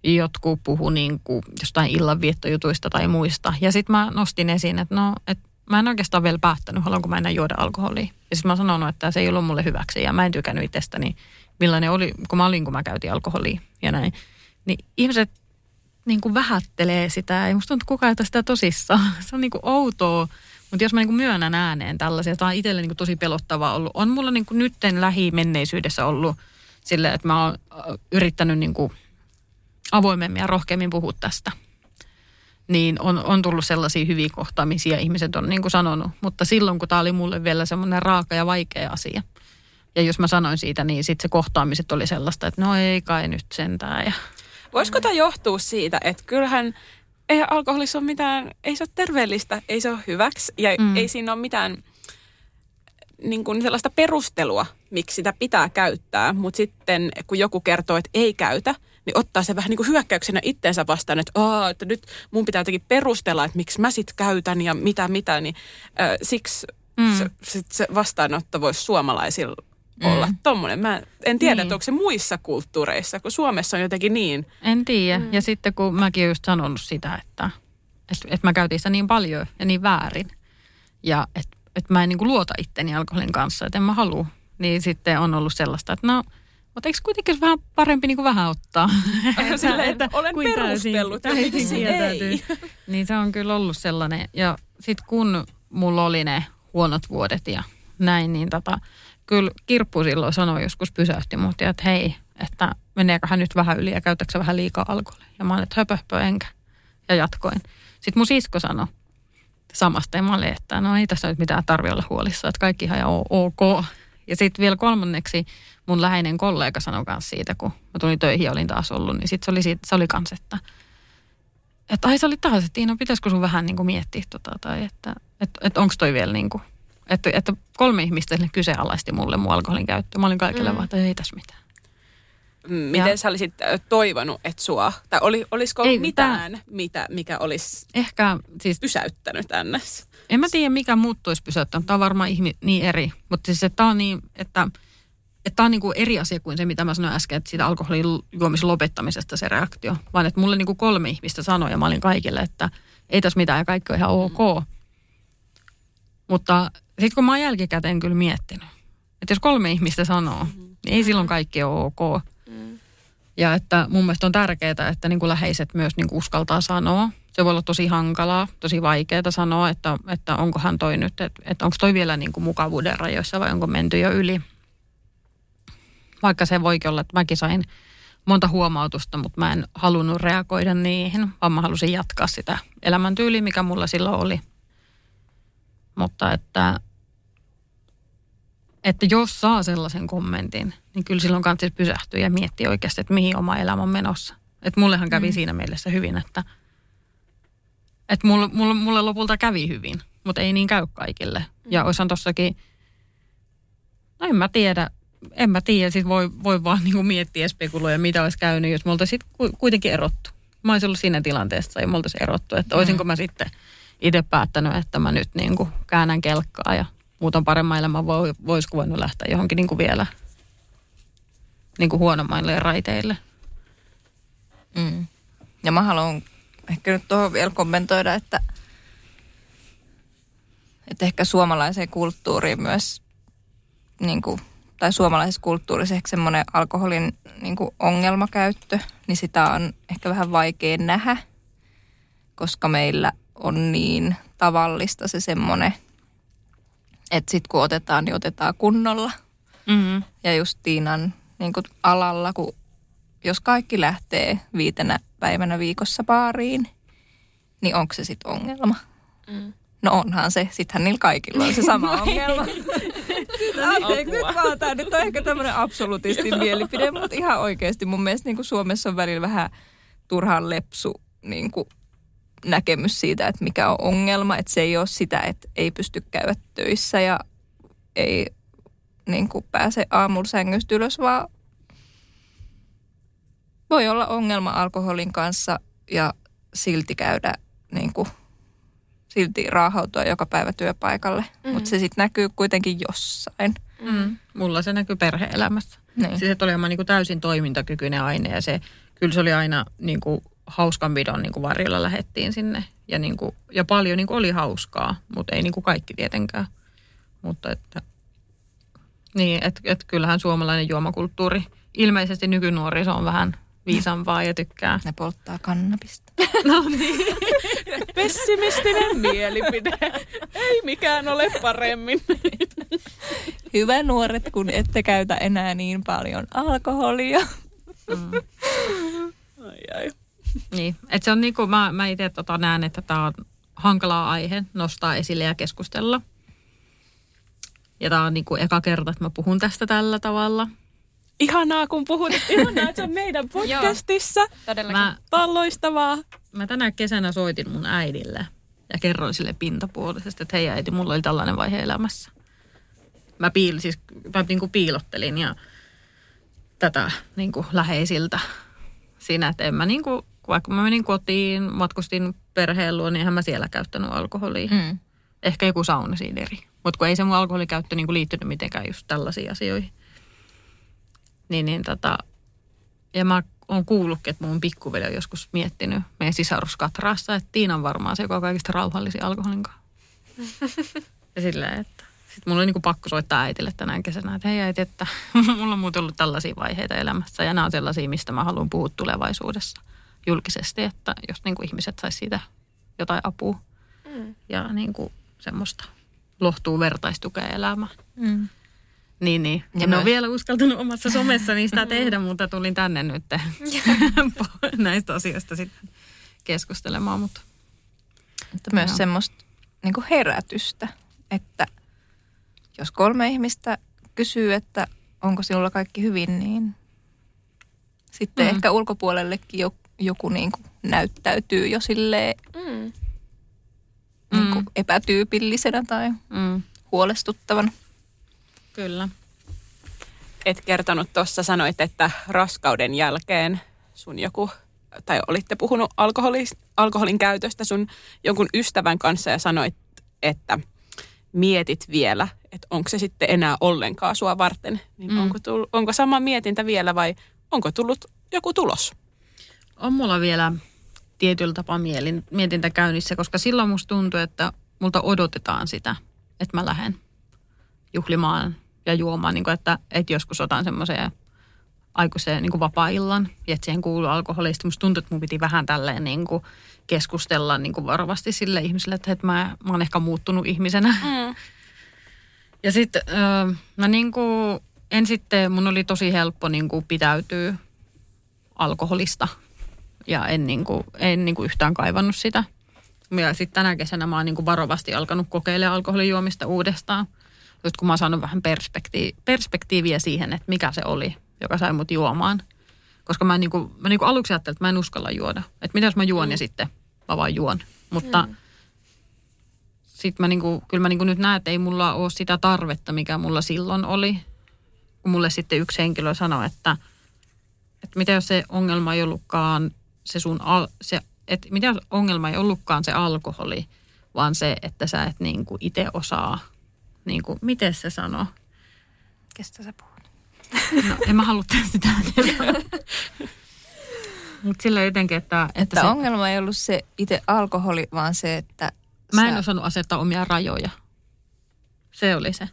jotkut puhu niin kuin jostain illanviettojutuista tai muista. Ja sitten mä nostin esiin, että no, että mä en oikeastaan vielä päättänyt, haluanko mä enää juoda alkoholia. Ja sitten mä sanonut, että se ei ollut mulle hyväksi ja mä en tykännyt itsestäni millainen oli, kun mä olin, kun mä käytin alkoholia ja näin. Niin ihmiset niin kuin vähättelee sitä, ei musta tuntuu kukaan että sitä tosissaan. Se on niin kuin outoa, mutta jos mä niin kuin myönnän ääneen tällaisia, tämä on itselle niin kuin tosi pelottavaa ollut. On mulla niin kuin nytten lähimenneisyydessä ollut sille, että mä oon yrittänyt niin kuin avoimemmin ja rohkeammin puhua tästä. Niin on, on tullut sellaisia hyviä kohtaamisia, ihmiset on niin kuin sanonut. Mutta silloin, kun tämä oli mulle vielä semmoinen raaka ja vaikea asia – ja jos mä sanoin siitä, niin sitten se kohtaamiset oli sellaista, että no ei kai nyt sentään. Ja... Voisiko tämä johtua siitä, että kyllähän ei alkoholissa ole mitään, ei se ole terveellistä, ei se ole hyväksi ja mm. ei siinä ole mitään niin kuin sellaista perustelua, miksi sitä pitää käyttää, mutta sitten kun joku kertoo, että ei käytä, niin ottaa se vähän niin kuin hyökkäyksenä itteensä vastaan, että, Aa, että nyt mun pitää jotenkin perustella, että miksi mä sit käytän ja mitä mitä, niin äh, siksi mm. se, sit se vastaanotto voisi suomalaisilla olla mm. tommonen. Mä en tiedä, niin. että onko se muissa kulttuureissa, kun Suomessa on jotenkin niin. En tiedä. Mm. Ja sitten kun mäkin olen just sanonut sitä, että, että, että mä käytin sitä niin paljon ja niin väärin. Ja että, että mä en niin kuin luota itteni alkoholin kanssa, että en mä halua. Niin sitten on ollut sellaista, että no, mutta eikö kuitenkin vähän parempi niin kuin vähän ottaa? Sillä, että olen kuin perustellut. Täysin, täysin ei. Niin se on kyllä ollut sellainen. Ja sitten kun mulla oli ne huonot vuodet ja näin, niin tota, kyllä Kirppu silloin sanoi joskus pysäytti mut että hei, että meneekö hän nyt vähän yli ja käytätkö vähän liikaa alkoholia. Ja mä olin, että höpö, höpö enkä. Ja jatkoin. Sitten mun sisko sanoi samasta ja mä olin, että no ei tässä nyt mitään tarvi olla huolissa, että kaikki ihan ok. Ja sitten vielä kolmanneksi mun läheinen kollega sanoi myös siitä, kun mä tulin töihin ja olin taas ollut, niin sitten se oli, siitä, se oli kans, että, että ai se oli taas, että Iina, pitäisikö sun vähän niin kuin miettiä tota, tai että, että, että onko toi vielä niin kuin että, että kolme ihmistä kyseenalaisti mulle mun alkoholin käyttö. Mä olin kaikille mm. vaan, että ei tässä mitään. Miten ja. sä olisit toivonut, että sua, tai oli, olisiko ei, mitään, tää, mitä, mikä olisi ehkä, siis, pysäyttänyt tänne? En mä tiedä, mikä muut olisi pysäyttänyt. Tämä on varmaan ihmi, niin eri. Mutta siis, että tämä on niin, että, että tämä on niin kuin eri asia kuin se, mitä mä sanoin äsken, että siitä alkoholin juomisen lopettamisesta se reaktio. Vaan että mulle niin kuin kolme ihmistä sanoi ja mä olin kaikille, että ei tässä mitään ja kaikki on ihan ok. Mm. Mutta sitten kun mä oon jälkikäteen kyllä miettinyt, että jos kolme ihmistä sanoo, mm-hmm. niin ei silloin kaikki ole ok. Mm. Ja että mun mielestä on tärkeää, että niin kuin läheiset myös niin kuin uskaltaa sanoa. Se voi olla tosi hankalaa, tosi vaikeaa sanoa, että, että onkohan toi nyt, että, että onko toi vielä niin kuin mukavuuden rajoissa vai onko menty jo yli. Vaikka se voikin olla, että mäkin sain monta huomautusta, mutta mä en halunnut reagoida niihin, vaan mä halusin jatkaa sitä elämäntyyliä, mikä mulla silloin oli. Mutta että että jos saa sellaisen kommentin, niin kyllä silloin kannattaa pysähtyä ja miettiä oikeasti, että mihin oma elämä on menossa. Että mullehan kävi mm. siinä mielessä hyvin, että, että mulle, mulle, mulle lopulta kävi hyvin, mutta ei niin käy kaikille. Mm. Ja oisan tossakin, no en mä tiedä, en mä tiedä, siis voi, voi vaan niin kuin miettiä ja spekuloida, mitä olisi käynyt, jos me oltaisiin kuitenkin erottu. Mä olisin ollut siinä tilanteessa ja me oltaisiin erottu, että mm. olisinko mä sitten itse päättänyt, että mä nyt niin kuin käännän kelkkaa ja muuton paremman elämän voi, voisi voinut lähteä johonkin niin kuin vielä niin kuin huonommaille raiteille. Mm. Ja mä haluan ehkä nyt tuohon vielä kommentoida, että, että ehkä suomalaiseen kulttuuriin myös, niin kuin, tai suomalaisessa kulttuurissa ehkä semmoinen alkoholin niin kuin ongelmakäyttö, niin sitä on ehkä vähän vaikea nähdä, koska meillä on niin tavallista se semmoinen, että sitten kun otetaan, niin otetaan kunnolla. Mm-hmm. Ja just Tiinan niin kuin alalla, kun jos kaikki lähtee viitenä päivänä viikossa baariin, niin onko se sitten ongelma? Mm. No onhan se. Sittenhän niillä kaikilla on se sama ongelma. nyt, nyt vaan tämä nyt on ehkä tämmöinen absolutistin mielipide, mutta ihan oikeasti mun mielestä niin kuin Suomessa on välillä vähän turhaan lepsu niin kuin näkemys siitä, että mikä on ongelma. Että se ei ole sitä, että ei pysty käydä töissä ja ei niin kuin pääse aamulla sängystä ylös, vaan voi olla ongelma alkoholin kanssa ja silti käydä niin kuin, silti raahautua joka päivä työpaikalle. Mm. Mutta se sitten näkyy kuitenkin jossain. Mm. Mulla se näkyy perhe-elämässä. Niin. Siis että oli aivan niin kuin täysin toimintakykyinen aine ja se, kyllä se oli aina niin kuin hauskanpidon niin kuin varjolla lähettiin sinne. Ja, niin kuin, ja paljon niin kuin oli hauskaa, mutta ei niin kuin kaikki tietenkään. Mutta että, niin, että et kyllähän suomalainen juomakulttuuri, ilmeisesti nykynuoriso on vähän viisampaa ja tykkää. Ne polttaa kannabista. No niin. Pessimistinen mielipide. Ei mikään ole paremmin. Hyvä nuoret, kun ette käytä enää niin paljon alkoholia. Mm. Ai ai. Niin, että se on niinku, mä, mä itse tota näen, että tämä on hankala aihe nostaa esille ja keskustella. Ja tämä on niinku eka kerta, että mä puhun tästä tällä tavalla – Ihanaa, kun puhut. Ihanaa, että se on meidän podcastissa. Todellakin. Mä, Tämä on loistavaa. Mä tänä kesänä soitin mun äidille ja kerroin sille pintapuolisesti, että hei äiti, mulla oli tällainen vaihe elämässä. Mä, piil, siis, mä niin kuin piilottelin ja tätä niin kuin läheisiltä siinä, että en mä niin kuin, vaikka mä menin kotiin, matkustin perheen luo, niin eihän mä siellä käyttänyt alkoholia. Mm. Ehkä joku saunasiideri. Mutta kun ei se mun alkoholikäyttö niin kuin liittynyt mitenkään just tällaisiin asioihin. Niin, niin tota, ja mä oon kuullutkin, että mun pikkuveli on joskus miettinyt meidän sisaruskatraassa, että Tiina on varmaan se, joka on kaikista rauhallisin alkoholin kanssa. ja silleen, että sitten mulla oli niinku pakko soittaa äitille tänään kesänä, että hei äiti, että mulla on muuten ollut tällaisia vaiheita elämässä ja nämä on sellaisia, mistä mä haluan puhua tulevaisuudessa julkisesti, että jos niinku ihmiset sais siitä jotain apua mm. ja niinku semmoista lohtuu vertaistukea elämään. Mm. Niin, niin. Ja en myös... ole vielä uskaltanut omassa somessa niistä tehdä, mutta tulin tänne nyt näistä asioista sitten keskustelemaan. Mutta, mutta myös no. semmoista niin herätystä, että jos kolme ihmistä kysyy, että onko sinulla kaikki hyvin, niin sitten mm. ehkä ulkopuolellekin joku, joku niin kuin näyttäytyy jo silleen mm. niin kuin mm. epätyypillisenä tai mm. huolestuttavana. Kyllä. Et kertonut tuossa, sanoit, että raskauden jälkeen sun joku, tai olitte puhunut alkoholin käytöstä sun jonkun ystävän kanssa ja sanoit, että mietit vielä, että onko se sitten enää ollenkaan sua varten. Niin mm. onko, tullut, onko sama mietintä vielä vai onko tullut joku tulos? On mulla vielä tietyllä tapaa mietintä käynnissä, koska silloin musta tuntuu, että multa odotetaan sitä, että mä lähden juhlimaan ja juomaan, niin kuin, että, että joskus otan semmoiseen aikuiseen niin vapaa-illan ja että siihen kuuluu alkoholista. Musta tuntuu, että mun piti vähän tälleen niin kuin keskustella niin kuin varovasti sille ihmiselle, että, että mä, mä oon ehkä muuttunut ihmisenä. Mm. Ja sitten mä niin kuin, en sitten, mun oli tosi helppo niin kuin pitäytyä alkoholista ja en, niin kuin, en niin kuin yhtään kaivannut sitä. Ja sitten tänä kesänä mä oon niin kuin varovasti alkanut kokeilemaan alkoholijuomista uudestaan – just kun mä oon saanut vähän perspekti- perspektiiviä siihen, että mikä se oli, joka sai mut juomaan. Koska mä, niinku, mä niinku aluksi ajattelin, että mä en uskalla juoda. Että mitä jos mä juon mm. ja sitten mä vaan juon. Mutta mm. sitten mä niinku, kyllä mä niinku nyt näen, että ei mulla ole sitä tarvetta, mikä mulla silloin oli. kun mulle sitten yksi henkilö sanoi, että, että mitä jos se ongelma ei ollutkaan se sun, al, se, että mitä jos ongelma ei ollutkaan se alkoholi, vaan se, että sä et niin kuin itse osaa, niin kuin, miten se sanoo? Kestä sä puhut? No, en mä halua sitä. Mutta sillä jotenkin, että... Että, että se, ongelma ei ollut se itse alkoholi, vaan se, että... Mä en sä... osannut asettaa omia rajoja. Se oli se.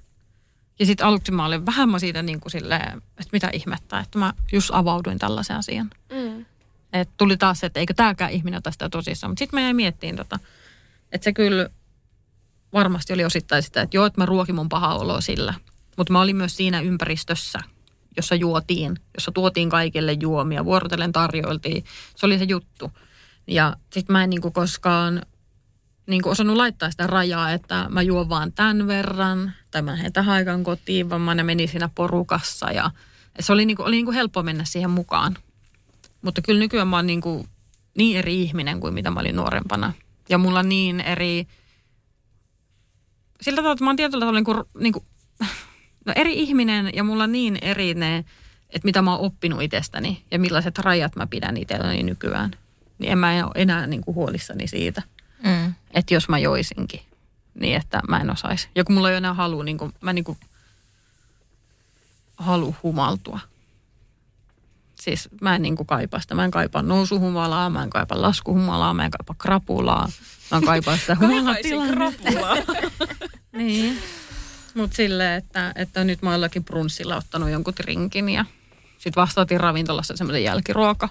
Ja sitten aluksi mä olin vähän mä siitä niin kuin silleen, että mitä ihmettä, että mä just avauduin tällaisen asian. Mm. Et tuli taas se, että eikö tämäkään ihminen ota sitä tosissaan. Mutta sitten mä jäin miettiin, tota, että se kyllä varmasti oli osittain sitä, että joo, että mä ruokin mun paha oloa sillä. Mutta mä olin myös siinä ympäristössä, jossa juotiin, jossa tuotiin kaikille juomia, vuorotellen tarjoiltiin. Se oli se juttu. Ja sitten mä en niinku koskaan niinku osannut laittaa sitä rajaa, että mä juon vaan tämän verran, tai mä lähden tähän aikaan kotiin, vaan mä menin siinä porukassa. Ja, se oli, niinku, oli niinku helppo mennä siihen mukaan. Mutta kyllä nykyään mä oon niinku niin eri ihminen kuin mitä mä olin nuorempana. Ja mulla on niin eri... Sillä tavalla, että mä oon tietyllä tavalla niin kuin, niin kuin no eri ihminen ja mulla on niin eri ne, että mitä mä oon oppinut itsestäni ja millaiset rajat mä pidän itselläni nykyään. Niin en mä en ole enää niin kuin huolissani siitä, mm. että jos mä joisinkin, niin että mä en osaisi. Ja kun mulla ei ole enää halu, niin kuin, mä niin kuin halu humaltua. Siis mä en niin kaipaa sitä. Mä en kaipaa nousuhumalaa, mä en kaipaa laskuhumalaa, mä en kaipaa krapulaa. Mä en kaipaa sitä humalatilannetta. niin. Mutta silleen, että, että nyt mä oon jollakin brunssilla ottanut jonkun trinkin ja sitten vastaatiin ravintolassa semmoisen jälkiruoka.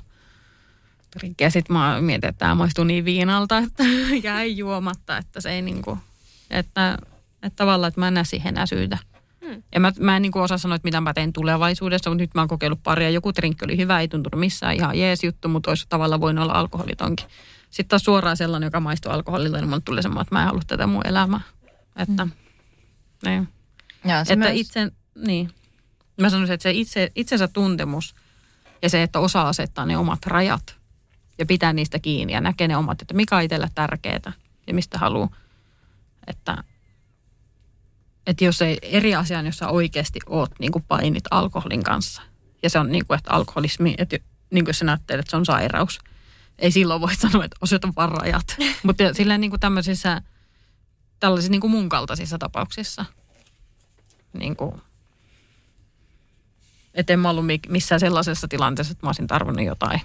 Ja sitten mä mietin, että tämä maistuu niin viinalta, että jäi juomatta, että se ei niinku, että, että tavallaan, että mä en näe siihen enää syytä. Hmm. Ja mä, mä en niinku osaa sanoa, että mitä mä teen tulevaisuudessa, mutta nyt mä oon kokeillut paria. Joku trinkki oli hyvä, ei tuntunut missään ihan jees juttu, mutta olisi tavallaan voinut olla alkoholitonkin. Sitten taas suoraan sellainen, joka maistuu alkoholilta, niin mulle tuli semmoinen, että mä en halua tätä mun elämää. Että, hmm. niin. Ja, että myös... itse, niin. Mä sanoisin, että se itse, itsensä tuntemus ja se, että osaa asettaa ne omat rajat ja pitää niistä kiinni ja näkee ne omat, että mikä on itsellä tärkeää ja mistä haluaa. Että, että jos ei eri asian, jossa oikeasti oot niin kuin painit alkoholin kanssa ja se on niin kuin, että alkoholismi, että niin kuin sä näyttelet, että se on sairaus, ei silloin voi sanoa, että osata vaan rajat. Mutta silleen niin kuin tämmöisissä, tällaisissa niin kuin mun kaltaisissa tapauksissa – niin kuin, että en mä ollut missään sellaisessa tilanteessa, että mä olisin tarvinnut jotain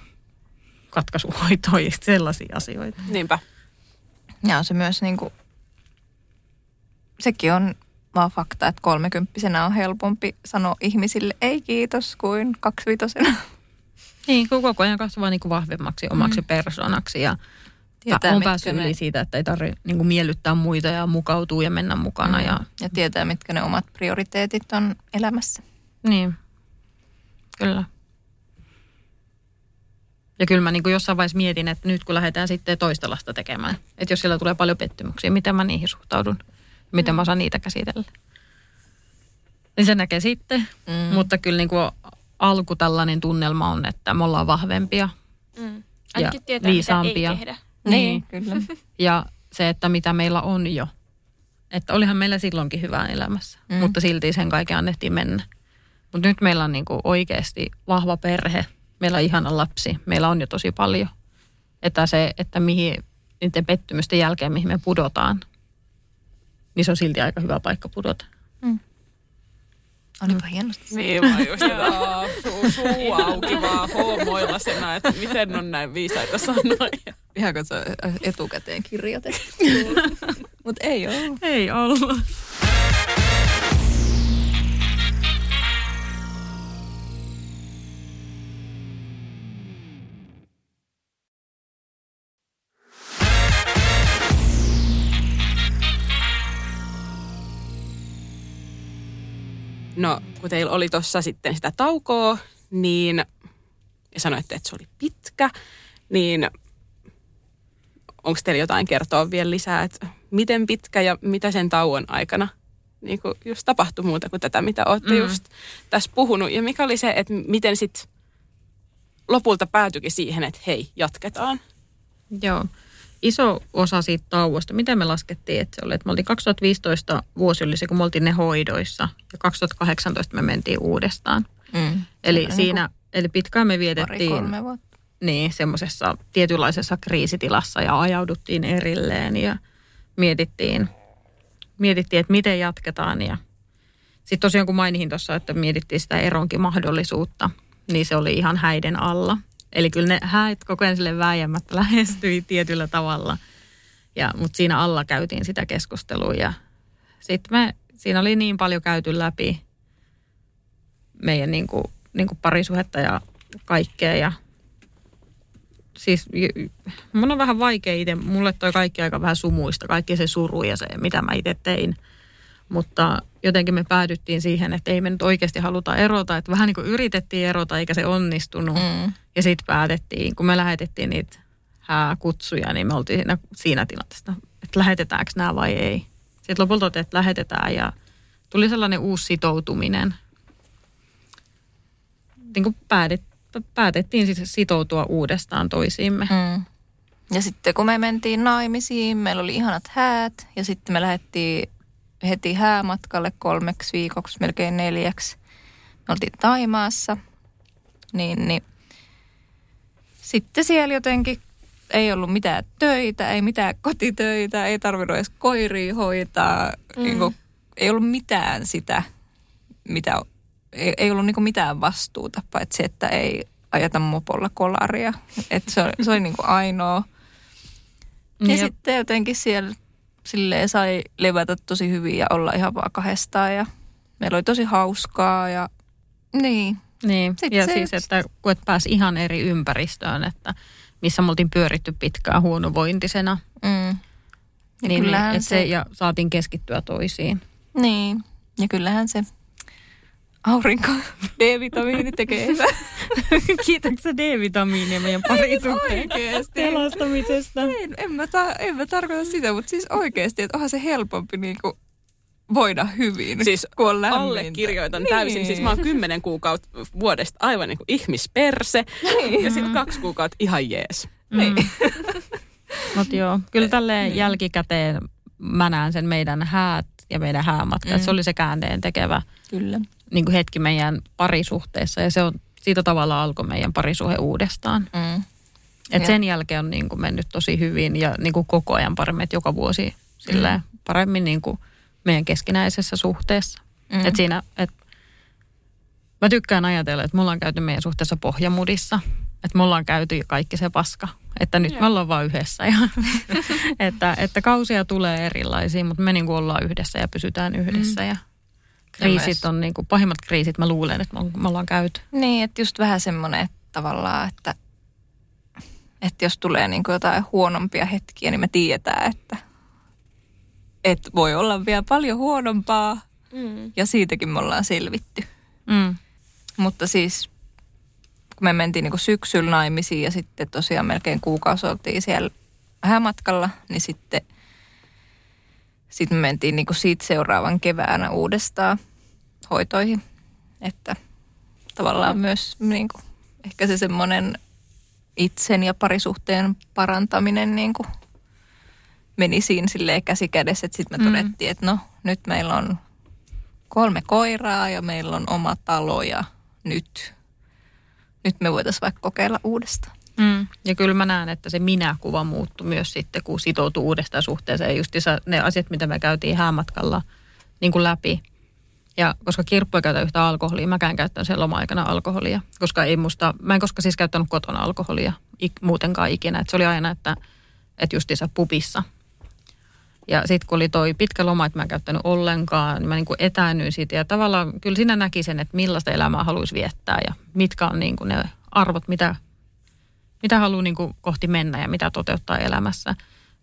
katkaisuhoitoa ja sellaisia asioita. Niinpä. Ja se myös niin kuin, sekin on vaan fakta, että kolmekymppisenä on helpompi sanoa ihmisille ei kiitos kuin kaksivitosena. Niin, kun koko ajan kasvaa niin kuin vahvemmaksi omaksi mm. persoonaksi ja tietää, on päässyt ne... yli siitä, että ei tarvitse niin miellyttää muita ja mukautua ja mennä mukana. Mm. Ja... ja tietää, mitkä ne omat prioriteetit on elämässä. Niin, kyllä. Ja kyllä mä niin kuin jossain vaiheessa mietin, että nyt kun lähdetään sitten toista lasta tekemään, että jos siellä tulee paljon pettymyksiä, miten mä niihin suhtaudun, miten mä osaan niitä käsitellä. Niin se näkee sitten, mm. mutta kyllä niin kuin alku tällainen tunnelma on, että me ollaan vahvempia mm. ja tietää, viisaampia. Mitä ei tehdä. Niin, niin, kyllä. Ja se, että mitä meillä on jo. Että olihan meillä silloinkin hyvää elämässä, mm. mutta silti sen kaiken annettiin mennä. Mutta nyt meillä on niinku oikeasti vahva perhe, meillä on ihana lapsi, meillä on jo tosi paljon. Että se, että mihin niiden pettymysten jälkeen, mihin me pudotaan, niin se on silti aika hyvä paikka pudota. Mm. Olipa hienosti. Niin vaan just suu, suu auki vaan hoomoilla sen, että miten on näin viisaita sanoja. Ihan kun se on etukäteen kirjoitettu. Mutta ei ollut. Ei ollut. No, kun teillä oli tuossa sitten sitä taukoa, niin ja sanoitte, että se oli pitkä, niin onko teillä jotain kertoa vielä lisää, että miten pitkä ja mitä sen tauon aikana niin kuin just tapahtui muuta kuin tätä, mitä olette mm. just tässä puhunut. Ja mikä oli se, että miten sitten lopulta päätyikin siihen, että hei, jatketaan? Joo. Iso osa siitä tauosta, miten me laskettiin, että se oli, että me oltiin 2015 vuosi oli se, kun me oltiin ne hoidoissa ja 2018 me mentiin uudestaan. Mm. Eli niin siinä, eli pitkään me vietettiin niin, semmoisessa tietynlaisessa kriisitilassa ja ajauduttiin erilleen ja mietittiin, mietittiin, että miten jatketaan ja sitten tosiaan kun mainihin tuossa, että mietittiin sitä eronkin mahdollisuutta, niin se oli ihan häiden alla. Eli kyllä ne häät koko ajan sille vääjäämättä lähestyi tietyllä tavalla. Ja, mutta siinä alla käytiin sitä keskustelua ja sitten me, siinä oli niin paljon käyty läpi meidän niin kuin, niin kuin parisuhetta ja kaikkea ja siis mun on vähän vaikea itse, mulle toi kaikki aika vähän sumuista, kaikki se suru ja se, mitä mä itse tein. Mutta jotenkin me päädyttiin siihen, että ei me nyt oikeasti haluta erota. Että vähän niin kuin yritettiin erota eikä se onnistunut. Mm. Ja sitten päätettiin, kun me lähetettiin niitä kutsuja, niin me oltiin siinä, siinä tilanteessa, että lähetetäänkö nämä vai ei. Sitten lopulta otettiin, että lähetetään ja tuli sellainen uusi sitoutuminen. Niin kuin päädet, päätettiin siis sitoutua uudestaan toisiimme. Mm. Ja sitten kun me mentiin naimisiin, meillä oli ihanat häät ja sitten me lähdettiin heti häämatkalle kolmeksi viikoksi, melkein neljäksi. Me oltiin Taimaassa, niin, niin sitten siellä jotenkin ei ollut mitään töitä, ei mitään kotitöitä, ei tarvinnut edes koiria hoitaa. Mm. Niin kuin, ei ollut mitään sitä, mitä, ei, ei ollut niin mitään vastuuta, paitsi että ei ajeta mopolla kolaria. Et se, oli, se oli niin kuin ainoa. Ja Jep. sitten jotenkin siellä silleen sai levätä tosi hyvin ja olla ihan vaan kahdestaan ja meillä oli tosi hauskaa ja niin. Niin, Sitten ja se siis, että kun et pääsi ihan eri ympäristöön, että missä me oltiin pyöritty pitkään huonovointisena. Mm. Ja niin, niin että se... se... ja saatiin keskittyä toisiin. Niin, ja kyllähän se aurinko, D-vitamiini tekee hyvää. Kiitoksia D-vitamiinia meidän parisuhteen pelastamisesta. En, en, mä ta- en mä tarkoita sitä, mutta siis oikeasti, että onhan se helpompi niinku voida hyvin, siis kun on lämmintä. allekirjoitan niin. täysin. Siis mä oon kymmenen kuukautta vuodesta aivan niin kuin ihmisperse niin. ja sitten kaksi kuukautta ihan jees. Niin. Mm. Mutta joo, kyllä tälle niin. jälkikäteen mä näen sen meidän häät ja meidän häämatka. Mm. Se oli se käänteen tekevä kyllä. Niin kuin hetki meidän parisuhteessa ja se on, siitä tavalla alkoi meidän parisuhe uudestaan. Mm. Et sen jälkeen on niin kuin mennyt tosi hyvin ja niin kuin koko ajan paremmin, että joka vuosi mm. paremmin niin kuin meidän keskinäisessä suhteessa. Mm. Et siinä, et, mä tykkään ajatella, että mulla on käyty meidän suhteessa pohjamudissa. Että me ollaan käyty kaikki se paska. Että nyt Joo. me ollaan vaan yhdessä. Ja, että, että kausia tulee erilaisia, mutta me niin kuin ollaan yhdessä ja pysytään yhdessä. Mm. Ja kriisit on niin kuin, pahimmat kriisit, mä luulen, että me ollaan käyty. Niin, että just vähän semmoinen että tavallaan, että, että jos tulee niin jotain huonompia hetkiä, niin me tiedetään, että että voi olla vielä paljon huonompaa mm. ja siitäkin me ollaan selvitty. Mm. Mutta siis kun me mentiin niin syksyllä naimisiin ja sitten tosiaan melkein kuukausi oltiin siellä häämatkalla, niin sitten sit me mentiin niin siitä seuraavan keväänä uudestaan hoitoihin. Että tavallaan mm. myös niin kuin, ehkä se semmoinen itsen ja parisuhteen parantaminen niin kuin meni siinä silleen käsi kädessä, että sitten me mm. todettiin, että no nyt meillä on kolme koiraa ja meillä on oma talo ja nyt, nyt me voitaisiin vaikka kokeilla uudestaan. Mm. Ja kyllä mä näen, että se minäkuva muuttui myös sitten, kun sitoutuu uudestaan suhteeseen. Just ne asiat, mitä me käytiin häämatkalla niin kuin läpi. Ja koska kirppu ei käytä yhtä alkoholia, mäkään käyttänyt sen loma-aikana alkoholia. Koska ei musta, mä en koska siis käyttänyt kotona alkoholia ik, muutenkaan ikinä. Et se oli aina, että, että justiinsa pupissa – ja sitten kun oli toi pitkä loma, että mä en käyttänyt ollenkaan, niin mä niin kuin etäännyin siitä. Ja tavallaan kyllä sinä näki sen, että millaista elämää haluaisi viettää ja mitkä on niin kuin ne arvot, mitä, mitä haluaa niin kuin kohti mennä ja mitä toteuttaa elämässä.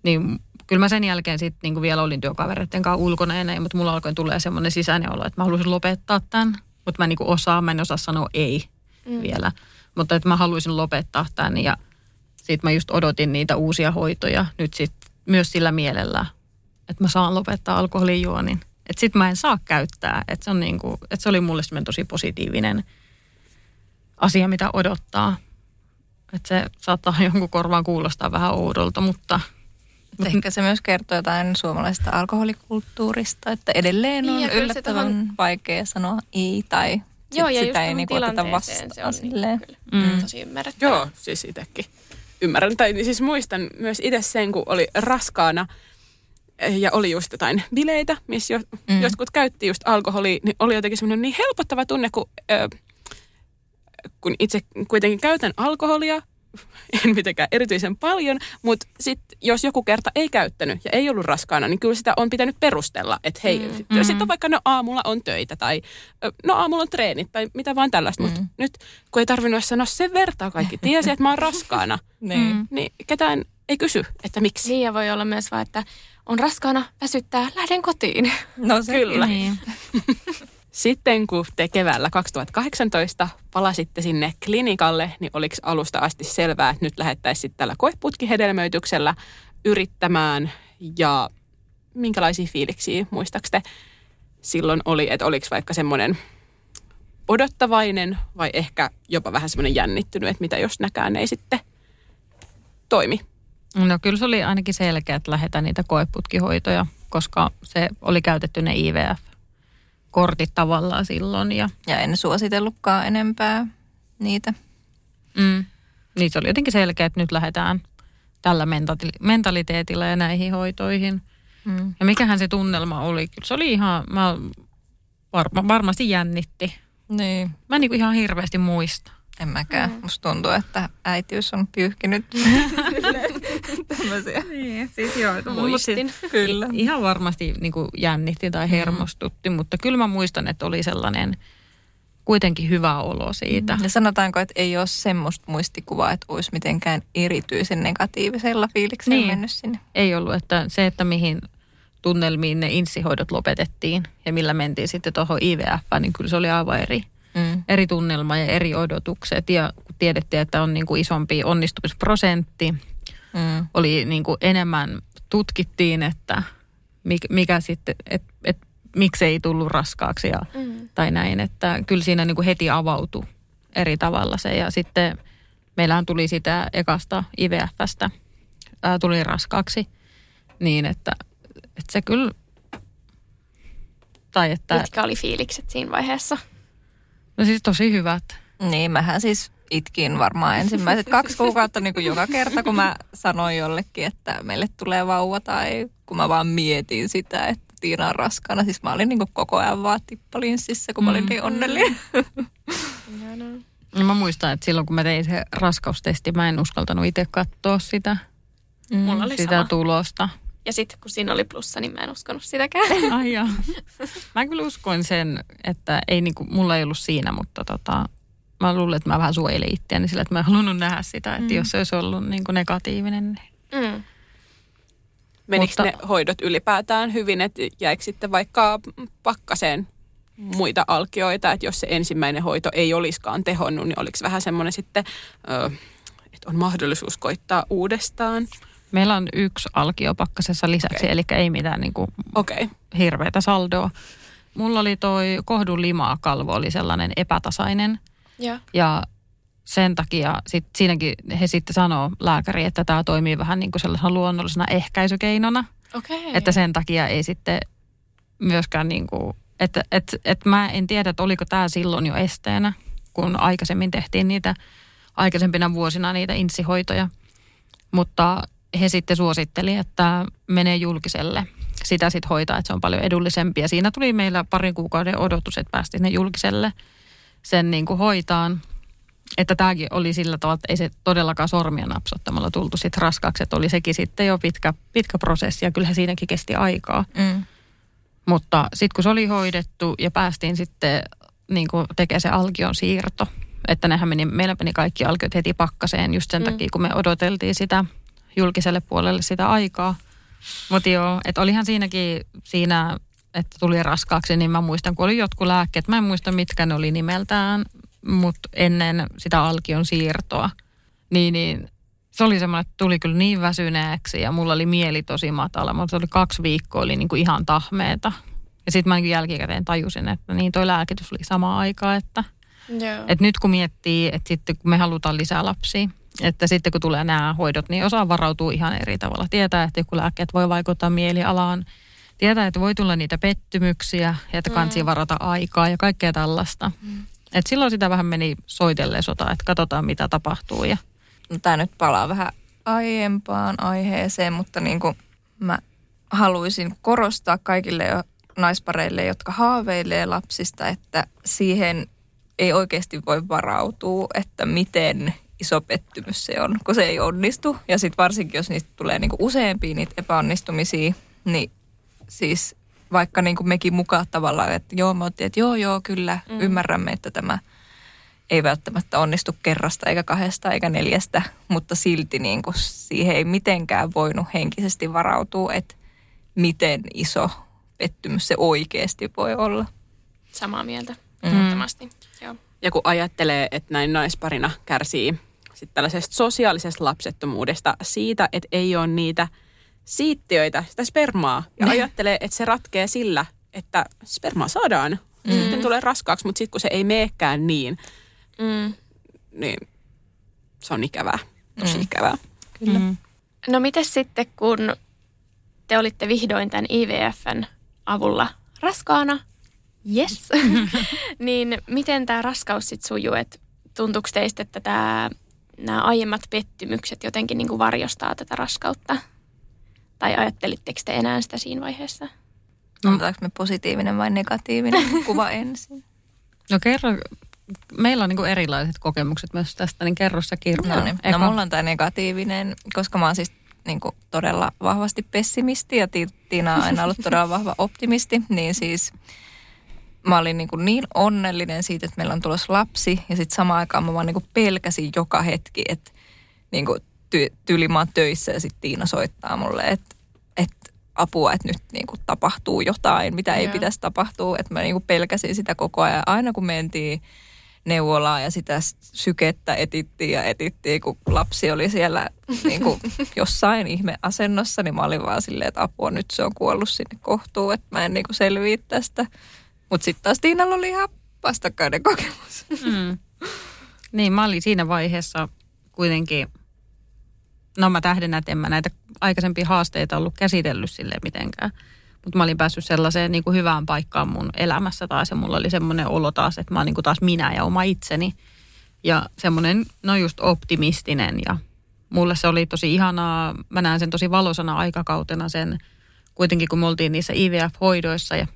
Niin kyllä mä sen jälkeen sitten niin vielä olin työkavereiden kanssa ulkona ja mutta mulla alkoi tulla semmoinen sisäinen olo, että mä haluaisin lopettaa tämän. Mutta mä niin kuin osaan, mä en osaa sanoa ei mm. vielä. Mutta että mä haluaisin lopettaa tämän ja sitten mä just odotin niitä uusia hoitoja nyt sitten myös sillä mielellä, että mä saan lopettaa alkoholin juonin. Että sit mä en saa käyttää. Että se, on niinku, että se oli mulle tosi positiivinen asia, mitä odottaa. Että se saattaa jonkun korvaan kuulostaa vähän oudolta, mutta Ehkä se myös kertoo jotain suomalaisesta alkoholikulttuurista, että edelleen on niin, yllättävän tohon... vaikea sanoa ei tai Joo, ja sitä ei niinku oteta vastaan. Se on niin, kyllä, mm. tosi ymmärrettävää. Joo, siis itsekin ymmärrän. Tai siis muistan myös itse sen, kun oli raskaana ja oli just jotain bileitä, missä jo, mm. jotkut käytti just alkoholia, niin oli jotenkin semmoinen niin helpottava tunne, kun, ö, kun itse kuitenkin käytän alkoholia, en mitenkään erityisen paljon, mutta sitten jos joku kerta ei käyttänyt ja ei ollut raskaana, niin kyllä sitä on pitänyt perustella, että hei, mm. sitten sit on vaikka no aamulla on töitä tai no aamulla on treenit tai mitä vaan tällaista, mm. mutta nyt kun ei tarvinnut sanoa sen vertaa, kaikki tiesi, että mä oon raskaana, niin. niin ketään ei kysy, että miksi. Niin ja voi olla myös vaan, että on raskaana, väsyttää, lähden kotiin. No se kyllä. Niin. Sitten kun te keväällä 2018 palasitte sinne klinikalle, niin oliko alusta asti selvää, että nyt lähettäisiin tällä koeputkihedelmöityksellä yrittämään ja minkälaisia fiiliksiä muistaakseni silloin oli, että oliko vaikka semmoinen odottavainen vai ehkä jopa vähän semmoinen jännittynyt, että mitä jos näkään ei sitten toimi? No kyllä se oli ainakin selkeä, että lähdetään niitä koeputkihoitoja, koska se oli käytetty ne IVF kortit tavallaan silloin. Ja, ja en suositellutkaan enempää niitä. Mm. Niin se oli jotenkin selkeä, että nyt lähdetään tällä mentaliteetilla ja näihin hoitoihin. Mm. Ja mikähän se tunnelma oli? Kyllä se oli ihan, mä varma, varmasti jännitti. Niin. Mä en niin ihan hirveästi muista. En mäkään. Mm. Musta tuntuu, että äitiys on pyyhkinyt tämmöisiä. Niin, siis joo. Muistin. Kyllä. Ihan varmasti niin kuin jännitti tai mm. hermostutti, mm. mutta kyllä mä muistan, että oli sellainen kuitenkin hyvä olo siitä. Mm. Ja sanotaanko, että ei ole semmoista muistikuvaa, että olisi mitenkään erityisen negatiivisella fiiliksellä niin. mennyt sinne. Ei ollut, että se, että mihin tunnelmiin ne insihoidot lopetettiin ja millä mentiin sitten tuohon IVF, niin kyllä se oli aivan eri mm. eri tunnelma ja eri odotukset. Ja kun tiedettiin, että on niin kuin isompi onnistumisprosentti, mm. oli niin kuin enemmän tutkittiin, että mikä, mikä sitten, että et, miksi ei tullut raskaaksi ja, mm. tai näin. Että kyllä siinä niin kuin heti avautui eri tavalla se. Ja sitten meillähän tuli sitä ekasta IVFstä, ää, tuli raskaaksi, niin että, että se kyllä... Tai että, Mitkä oli fiilikset siinä vaiheessa? No siis tosi hyvät. Niin, mähän siis itkin varmaan ensimmäiset kaksi kuukautta niin kuin joka kerta, kun mä sanoin jollekin, että meille tulee vauva tai kun mä vaan mietin sitä, että Tiina on raskaana. Siis mä olin niin kuin koko ajan vaan tippalinssissä, kun mä olin niin onnellinen. No mä muistan, että silloin kun mä tein se raskaustesti, mä en uskaltanut itse katsoa sitä, mm. Mulla oli sitä sama. tulosta. Ja sitten kun siinä oli plussa, niin mä en uskonut sitäkään. Ai joo. Mä kyllä uskoin sen, että ei niinku, mulla ei ollut siinä, mutta tota, mä luulen, että mä vähän suojelin itseäni sillä, että mä en halunnut nähdä sitä, että mm. jos se olisi ollut niinku negatiivinen. Niin. Mm. Menikö mutta, ne hoidot ylipäätään hyvin, että jäikö sitten vaikka pakkaseen muita alkioita, että jos se ensimmäinen hoito ei olisikaan tehonnut, niin oliko vähän semmoinen sitten, että on mahdollisuus koittaa uudestaan? Meillä on yksi alkio pakkasessa lisäksi, okay. eli ei mitään niin kuin okay. hirveätä saldoa. Mulla oli toi kohdun limaa kalvo oli sellainen epätasainen. Ja, ja sen takia sit, siinäkin he sitten sanoo lääkäri, että tämä toimii vähän niin kuin sellaisena luonnollisena ehkäisykeinona. Okay. Että sen takia ei sitten myöskään niin kuin, että et, et mä en tiedä, että oliko tämä silloin jo esteenä, kun aikaisemmin tehtiin niitä aikaisempina vuosina niitä insihoitoja. Mutta he sitten suositteli, että menee julkiselle. Sitä sitten hoitaa, että se on paljon edullisempi. Ja siinä tuli meillä parin kuukauden odotus, että päästiin ne julkiselle sen niin kuin hoitaan. Että tämäkin oli sillä tavalla, että ei se todellakaan sormia napsottamalla tultu sitten raskaaksi. Että oli sekin sitten jo pitkä, pitkä prosessi ja kyllähän siinäkin kesti aikaa. Mm. Mutta sitten kun se oli hoidettu ja päästiin sitten niin kuin tekemään se alkion siirto, että nehän meni, meillä meni kaikki alkiot heti pakkaseen just sen mm. takia, kun me odoteltiin sitä julkiselle puolelle sitä aikaa. Mutta joo, että olihan siinäkin siinä, että tuli raskaaksi, niin mä muistan, kun oli jotkut lääkkeet. Mä en muista, mitkä ne oli nimeltään, mutta ennen sitä alkion siirtoa. Niin, niin se oli semmoinen, että tuli kyllä niin väsyneeksi ja mulla oli mieli tosi matala. Mutta se oli kaksi viikkoa, oli niin kuin ihan tahmeeta. Ja sitten mä jälkikäteen tajusin, että niin toi lääkitys oli sama aikaa, että, että nyt kun miettii, että sitten kun me halutaan lisää lapsia, Että sitten kun tulee nämä hoidot, niin osaa varautua ihan eri tavalla. Tietää, että joku lääkkeet voi vaikuttaa mielialaan. Tietää, että voi tulla niitä pettymyksiä ja että kansi mm. varata aikaa ja kaikkea tällaista. Mm. Et silloin sitä vähän meni soitelleen sota, että katsotaan mitä tapahtuu. Ja... No, Tämä nyt palaa vähän aiempaan aiheeseen, mutta niin kuin mä haluaisin korostaa kaikille jo naispareille, jotka haaveilee lapsista, että siihen ei oikeasti voi varautua, että miten iso pettymys se on, kun se ei onnistu. Ja sitten varsinkin, jos niistä tulee niinku useampia niitä epäonnistumisia, niin siis vaikka niinku mekin mukaan tavallaan, että joo, me oottiin, että joo, joo, kyllä, mm. ymmärrämme, että tämä ei välttämättä onnistu kerrasta eikä kahdesta eikä neljästä, mutta silti niinku siihen ei mitenkään voinut henkisesti varautua, että miten iso pettymys se oikeasti voi olla. Samaa mieltä, mm. Joo. Ja kun ajattelee, että näin naisparina kärsii sit tällaisesta sosiaalisesta lapsettomuudesta siitä, että ei ole niitä siittiöitä, sitä spermaa. Ja ajattelee, että se ratkee sillä, että spermaa saadaan. Mm. Sitten tulee raskaaksi, mutta sitten kun se ei meekään niin, mm. niin se on ikävää. Tosi mm. ikävää. Kyllä. Mm. No miten sitten, kun te olitte vihdoin tämän IVFn avulla raskaana, yes, niin miten tämä raskaus sitten sujuu? Et tuntuuko teistä, että tämä, nämä aiemmat pettymykset jotenkin niin kuin varjostaa tätä raskautta? Tai ajattelitteko te enää sitä siinä vaiheessa? No, Otetaanko me positiivinen vai negatiivinen kuva ensin? No kerro, meillä on niin erilaiset kokemukset myös tästä, niin kerro sä Kirko. No, niin. no mulla on tämä negatiivinen, koska mä oon siis niin kuin todella vahvasti pessimisti ja Tiina on aina ollut todella vahva optimisti, niin siis mä olin niin, kuin niin onnellinen siitä, että meillä on tulossa lapsi ja sitten samaan aikaan mä vaan niin kuin pelkäsin joka hetki, että niin kuin ty, tyyli mä oon töissä ja sitten Tiina soittaa mulle, että, että apua, että nyt niin kuin tapahtuu jotain, mitä ei pitäisi tapahtua, että mä niin kuin pelkäsin sitä koko ajan. Aina kun mentiin neuvolaa ja sitä sykettä etittiin ja etittiin, kun lapsi oli siellä niin kuin jossain ihmeasennossa, niin mä olin vaan silleen, että apua, nyt se on kuollut sinne kohtuun, että mä en niin kuin selviä tästä. Mutta sitten taas Tiinalla oli ihan vastakkainen kokemus. Mm. Niin, mä olin siinä vaiheessa kuitenkin, no mä tähdennän, että en mä näitä aikaisempia haasteita ollut käsitellyt sille mitenkään. Mutta mä olin päässyt sellaiseen niin kuin hyvään paikkaan mun elämässä taas ja mulla oli semmoinen olo taas, että mä oon niin kuin taas minä ja oma itseni. Ja semmoinen, no just optimistinen ja mulle se oli tosi ihanaa. Mä näen sen tosi valosana aikakautena sen, kuitenkin kun me oltiin niissä IVF-hoidoissa ja,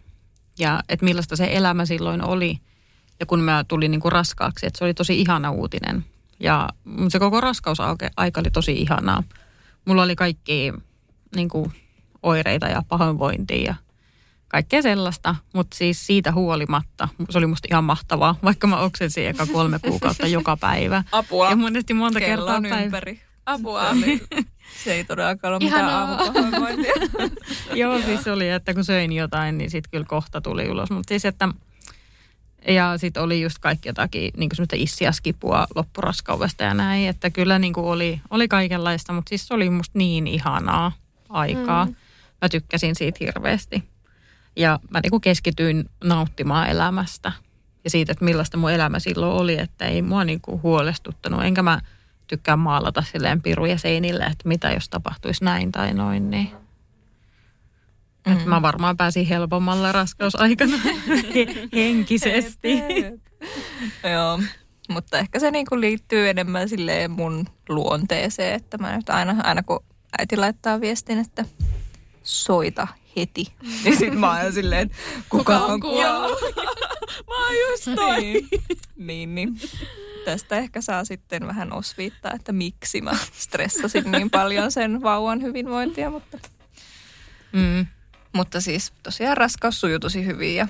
ja että millaista se elämä silloin oli. Ja kun mä tulin niin kuin raskaaksi, että se oli tosi ihana uutinen. Ja se koko raskausaika oli tosi ihanaa. Mulla oli kaikki niin kuin oireita ja pahoinvointia ja kaikkea sellaista. Mutta siis siitä huolimatta, se oli musta ihan mahtavaa, vaikka mä oksensin eka kolme kuukautta joka päivä. Apua. Ja monesti monta Kellon kertaa päivä. ympäri. Apua. se ei todellakaan ole mitään aamupahoinvointia. Joo, siis oli, että kun söin jotain, niin sitten kyllä kohta tuli ulos. Mutta siis, että ja sitten oli just kaikki jotakin niin semmoista issiaskipua loppuraskaudesta ja näin. Että kyllä niin oli, oli kaikenlaista, mutta siis se oli musta niin ihanaa aikaa. Mm. Mä tykkäsin siitä hirveästi. Ja mä niin keskityin nauttimaan elämästä ja siitä, että millaista mun elämä silloin oli, että ei mua niin kuin huolestuttanut. Enkä mä tykkää maalata silleen piruja seinille, että mitä jos tapahtuisi näin tai noin, niin mm. että mä varmaan pääsin helpommalla raskausaikana henkisesti. Joo, mutta ehkä se niinku liittyy enemmän silleen mun luonteeseen, että mä nyt aina, aina kun äiti laittaa viestin, että soita heti. Niin sit mä oon silleen, kuka, kuka on kuollut? mä oon just toi. Niin. niin, niin. Tästä ehkä saa sitten vähän osviittaa, että miksi mä stressasin niin paljon sen vauvan hyvinvointia, mutta... Mm. Mutta siis tosiaan raskaus sujuu tosi hyvin ja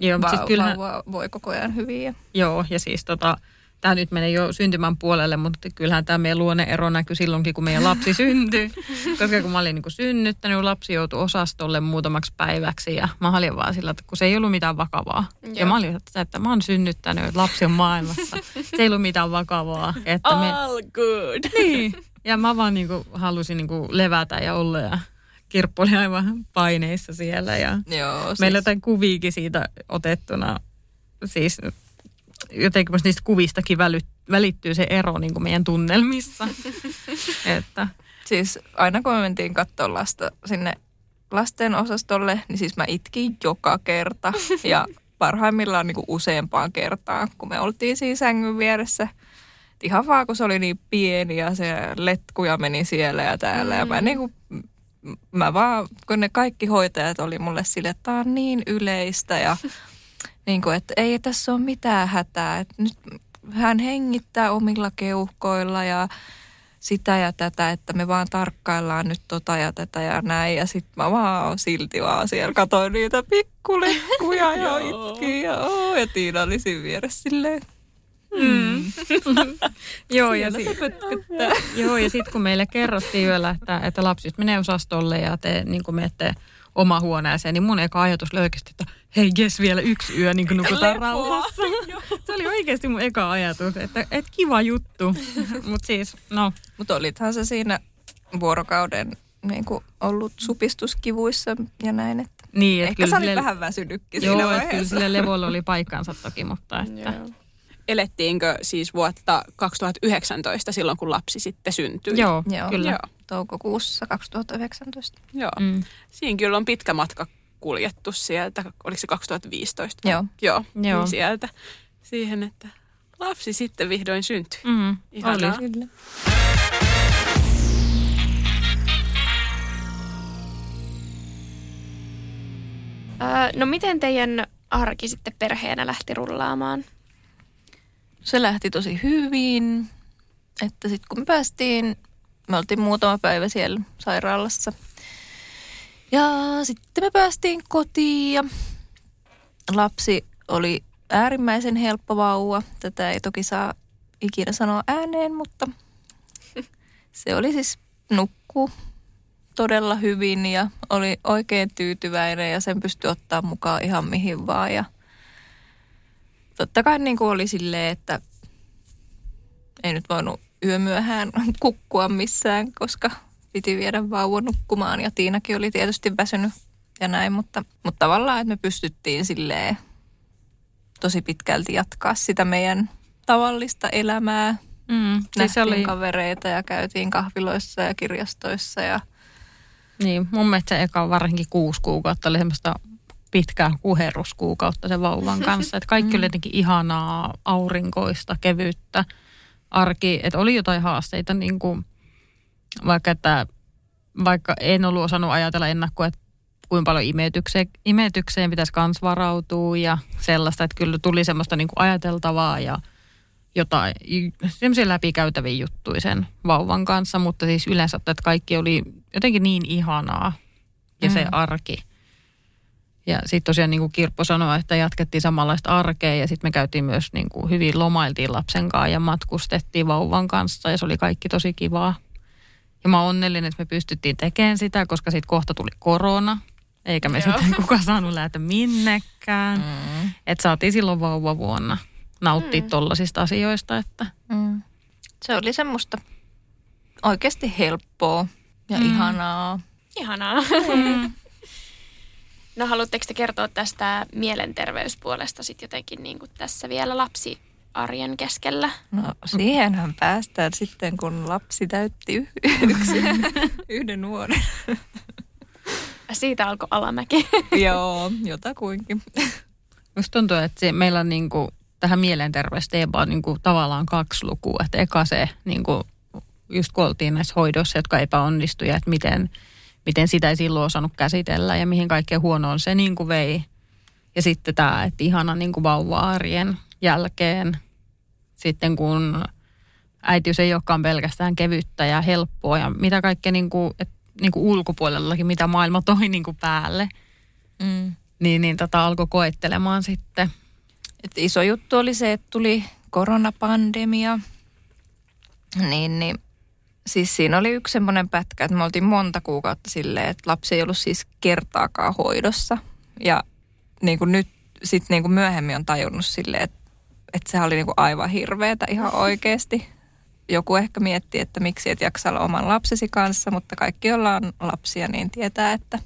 Joo, va- siis kyllähän... vauva voi koko ajan hyvin. Ja... Joo, ja siis tota, tämä nyt menee jo syntymän puolelle, mutta kyllähän tämä meidän luonneero näkyy silloinkin, kun meidän lapsi syntyi. Koska kun mä olin niin kuin synnyttänyt, lapsi joutui osastolle muutamaksi päiväksi ja mä olin vaan sillä, että kun se ei ollut mitään vakavaa. Joo. Ja mä olin, että, että mä oon synnyttänyt, että lapsi on maailmassa. Se ei ollut mitään vakavaa. Että me... All good. Niin. Ja mä vaan niin kuin halusin niin kuin levätä ja olla ja Kirppu oli aivan paineissa siellä ja Joo, siis... meillä jotain kuviikin siitä otettuna. Siis jotenkin niistä kuvistakin välyt, välittyy se ero niin kuin meidän tunnelmissa. että. Siis aina kun me mentiin katsoa lasta sinne lasten osastolle, niin siis mä itkin joka kerta. Ja parhaimmillaan niin kuin useampaan kertaan, kun me oltiin siinä sängyn vieressä. Ihan vaan, kun se oli niin pieni ja se letkuja meni siellä ja täällä. Mm. Ja mä, niin kuin, mä vaan, kun ne kaikki hoitajat oli mulle sille, että tämä on niin yleistä ja niin kuin, että ei tässä ole mitään hätää. Että nyt hän hengittää omilla keuhkoilla ja sitä ja tätä, että me vaan tarkkaillaan nyt tota ja tätä ja näin. Ja sitten mä vaan silti vaan siellä katoin niitä pikkulekkuja ja itkin ja, ja Tiina oli siinä vieressä silleen. Mm. joo, ja sit, joo, ja sitten kun meille kerrottiin yöllä, että, että lapsit menee osastolle ja te niin menette oma huoneeseen, niin mun eka ajatus oli oikeasti, että hei, jes vielä yksi yö, niin kuin nukutaan rauhassa. Se oli oikeasti mun eka ajatus, että, että kiva juttu. Mutta siis, no. Mutta olithan se siinä vuorokauden niin kuin ollut supistuskivuissa ja näin, että niin, että Ehkä sä olit vähän väsynytkin joo, siinä Joo, kyllä sille levolla oli paikkansa toki, mutta että... Elettiinkö siis vuotta 2019 silloin, kun lapsi sitten syntyi? Joo, joo. kyllä. Joo. Toukokuussa 2019. Joo. Mm. Siinä kyllä on pitkä matka kuljettu sieltä, oliko se 2015? Joo. Joo, Joo. Niin sieltä siihen, että lapsi sitten vihdoin syntyi. Mm, Ihanaa. Oli. Kyllä. no miten teidän arki sitten perheenä lähti rullaamaan? Se lähti tosi hyvin. Että sitten kun me päästiin, me oltiin muutama päivä siellä sairaalassa – ja sitten me päästiin kotiin ja lapsi oli äärimmäisen helppo vauva. Tätä ei toki saa ikinä sanoa ääneen, mutta se oli siis nukku todella hyvin ja oli oikein tyytyväinen ja sen pystyi ottaa mukaan ihan mihin vaan. Ja totta kai niin kuin oli silleen, että ei nyt voinut yömyöhään kukkua missään, koska piti viedä vauva nukkumaan ja Tiinakin oli tietysti väsynyt ja näin, mutta, mutta tavallaan, että me pystyttiin silleen tosi pitkälti jatkaa sitä meidän tavallista elämää. Mm, siis oli... kavereita ja käytiin kahviloissa ja kirjastoissa ja... Niin, mun mielestä se eka varsinkin kuusi kuukautta oli semmoista pitkää kuheruskuukautta sen vauvan kanssa. Että kaikki oli mm. jotenkin ihanaa, aurinkoista, kevyttä arki. Että oli jotain haasteita niin kuin vaikka, että, vaikka en ollut osannut ajatella ennakkoa, että kuinka paljon imetykseen, imetykseen pitäisi kans varautua ja sellaista, että kyllä tuli semmoista niin kuin ajateltavaa ja jotain, semmoisia läpikäytäviä juttuja sen vauvan kanssa, mutta siis yleensä, että kaikki oli jotenkin niin ihanaa ja mm. se arki. Ja sitten tosiaan niin kuin Kirppo sanoi, että jatkettiin samanlaista arkea ja sitten me käytiin myös niin kuin hyvin lomailtiin lapsen kanssa ja matkustettiin vauvan kanssa ja se oli kaikki tosi kivaa. Ja mä oon onnellinen, että me pystyttiin tekemään sitä, koska sitten kohta tuli korona. Eikä me sitten kukaan saanut lähteä minnekään. Mm. Että saatiin silloin vauva-vuonna nauttia mm. tollasista asioista. Että. Mm. Se oli semmoista oikeasti helppoa ja mm. ihanaa. Ihanaa. Mm. no haluatteko te kertoa tästä mielenterveyspuolesta sitten jotenkin niin kuin tässä vielä lapsi arjen keskellä? No siihenhän päästään sitten, kun lapsi täytti yksin, yhden vuoden. Siitä alkoi alamäki. Joo, jotakuinkin. Musta tuntuu, että se, meillä on niinku, tähän mielenterveysteemaan niinku, tavallaan kaksi lukua. Että eka se, niinku, just kun oltiin näissä hoidoissa, jotka epäonnistuivat, että miten, miten sitä ei silloin osannut käsitellä ja mihin kaikkeen huonoon se niinku vei. Ja sitten tämä, että ihana niinku vauva-arjen jälkeen sitten kun äitiys ei olekaan pelkästään kevyttä ja helppoa ja mitä kaikkea niin kuin, et, niin kuin ulkopuolellakin, mitä maailma toi niin kuin päälle, mm. niin, niin tota alkoi koettelemaan sitten. Et iso juttu oli se, että tuli koronapandemia, niin, niin siis siinä oli yksi semmoinen pätkä, että me oltiin monta kuukautta silleen, että lapsi ei ollut siis kertaakaan hoidossa. Ja niin kuin nyt sitten niin kuin myöhemmin on tajunnut silleen, että että sehän oli niinku aivan hirveetä ihan oikeasti. Joku ehkä miettii, että miksi et jaksa olla oman lapsesi kanssa, mutta kaikki, joilla on lapsia, niin tietää, että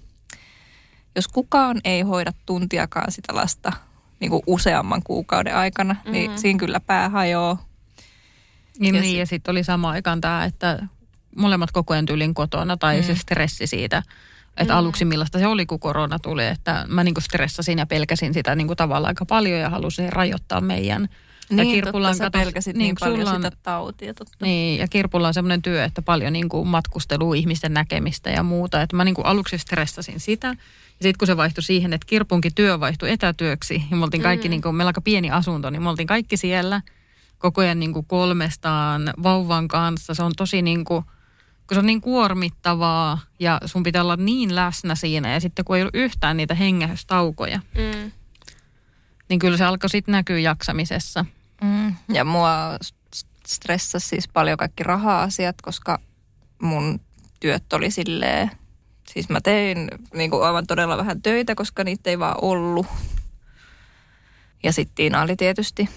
jos kukaan ei hoida tuntiakaan sitä lasta niin kuin useamman kuukauden aikana, niin mm-hmm. niin siinä kyllä pää hajoaa. Niin, ja, niin, ja sitten oli sama aikaan tämä, että molemmat koko ajan tyylin kotona tai mm. se stressi siitä, että mm. aluksi millaista se oli, kun korona tuli, että mä niinku stressasin ja pelkäsin sitä niinku tavallaan aika paljon ja halusin rajoittaa meidän niin, ja Kirpulla totta, katos, pelkäsit niin, niin paljon on, sitä tautia. Totta. Niin, ja Kirpulla on semmoinen työ, että paljon niin kuin matkustelua, ihmisten näkemistä ja muuta. Että mä niin kuin aluksi stressasin sitä. Ja sitten kun se vaihtui siihen, että Kirpunkin työ vaihtui etätyöksi, ja me oltiin kaikki, mm. niin kuin, meillä aika pieni asunto, niin me oltiin kaikki siellä koko ajan niin kuin kolmestaan vauvan kanssa. Se on tosi niin kuin, kun se on niin kuormittavaa ja sun pitää olla niin läsnä siinä ja sitten kun ei ollut yhtään niitä hengähystaukoja, mm. niin kyllä se alkoi sitten näkyä jaksamisessa. Mm. Ja mua stressasi siis paljon kaikki raha-asiat, koska mun työt oli silleen, siis mä tein niin kuin aivan todella vähän töitä, koska niitä ei vaan ollut. Ja sitten Tiina oli tietysti.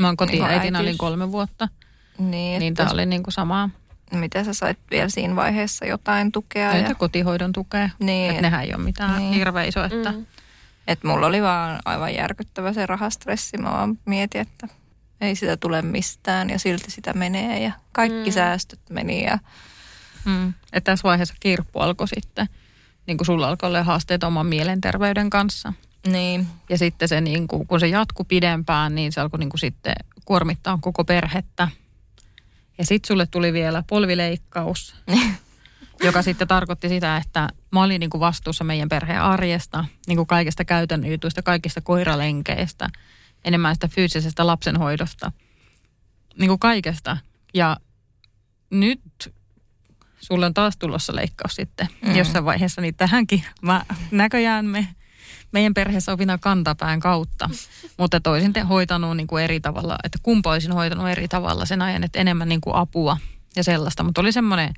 Mä oon kotiäitinä, niin olin kolme vuotta. Niin, niin tämä oli niin kuin samaa. Miten sä sait vielä siinä vaiheessa jotain tukea? Ja... kotihoidon tukea. Niin. Että nehän ei ole mitään niin. hirveä iso. Että... Mm. Et mulla oli vaan aivan järkyttävä se rahastressi. Mä vaan mietin, että ei sitä tule mistään ja silti sitä menee ja kaikki mm. säästöt meni. Ja... Mm. Että tässä vaiheessa kirppu alkoi sitten, niin kuin sulla alkoi olla haasteet oman mielenterveyden kanssa. Niin. Ja sitten se, niin kuin, kun se jatkui pidempään, niin se alkoi niin kuin sitten kuormittaa koko perhettä. Ja sitten sulle tuli vielä polvileikkaus, joka sitten tarkoitti sitä, että mä olin niin kuin vastuussa meidän perheen arjesta, niin kuin kaikista käytännön jutuista, kaikista koiralenkeistä – enemmän sitä fyysisestä lapsenhoidosta, niin kuin kaikesta. Ja nyt sulla on taas tulossa leikkaus sitten mm. jossain vaiheessa, niin tähänkin mä, näköjään me meidän perheessä opina kantapään kautta, mutta toisin te hoitanut niin kuin eri tavalla, että kumpa olisin hoitanut eri tavalla sen ajan, että enemmän niin kuin apua ja sellaista, mutta oli semmoinen,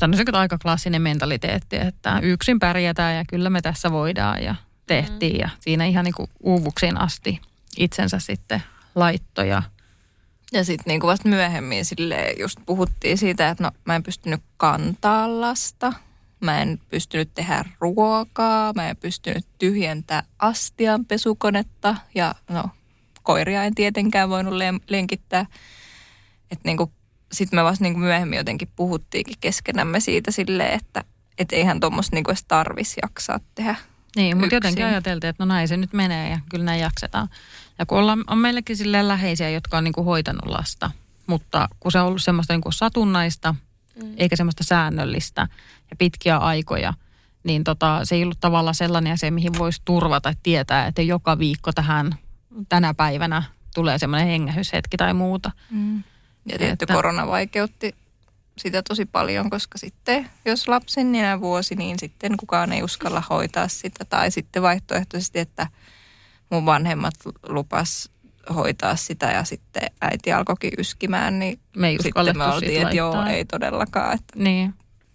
sanoisinko aika klassinen mentaliteetti, että yksin pärjätään ja kyllä me tässä voidaan ja tehtiin ja siinä ihan niin kuin uuvuksiin asti itsensä sitten laittoja. Ja sitten niin kuin vasta myöhemmin sille just puhuttiin siitä, että no mä en pystynyt kantaa lasta, mä en pystynyt tehdä ruokaa, mä en pystynyt tyhjentää astianpesukonetta ja no koiria en tietenkään voinut lenkittää. Että niin sitten me vasta niin kuin myöhemmin jotenkin puhuttiinkin keskenämme siitä silleen, että et eihän tuommoista niin edes tarvisi jaksaa tehdä niin, mutta jotenkin ajateltiin, että no näin se nyt menee ja kyllä näin jaksetaan. Ja kun ollaan, on meillekin silleen läheisiä, jotka on niin kuin hoitanut lasta, mutta kun se on ollut semmoista niin kuin satunnaista, mm. eikä semmoista säännöllistä ja pitkiä aikoja, niin tota, se ei ollut tavallaan sellainen asia, mihin voisi turvata, tietää, että joka viikko tähän tänä päivänä tulee semmoinen hengähyshetki tai muuta. Mm. Ja tietty että, korona vaikeutti sitä tosi paljon, koska sitten jos lapsen nenä vuosi, niin sitten kukaan ei uskalla hoitaa sitä. Tai sitten vaihtoehtoisesti, että mun vanhemmat lupas hoitaa sitä ja sitten äiti alkoikin yskimään, niin me ei sitten me oltiin, että joo, ei todellakaan. Että, niin.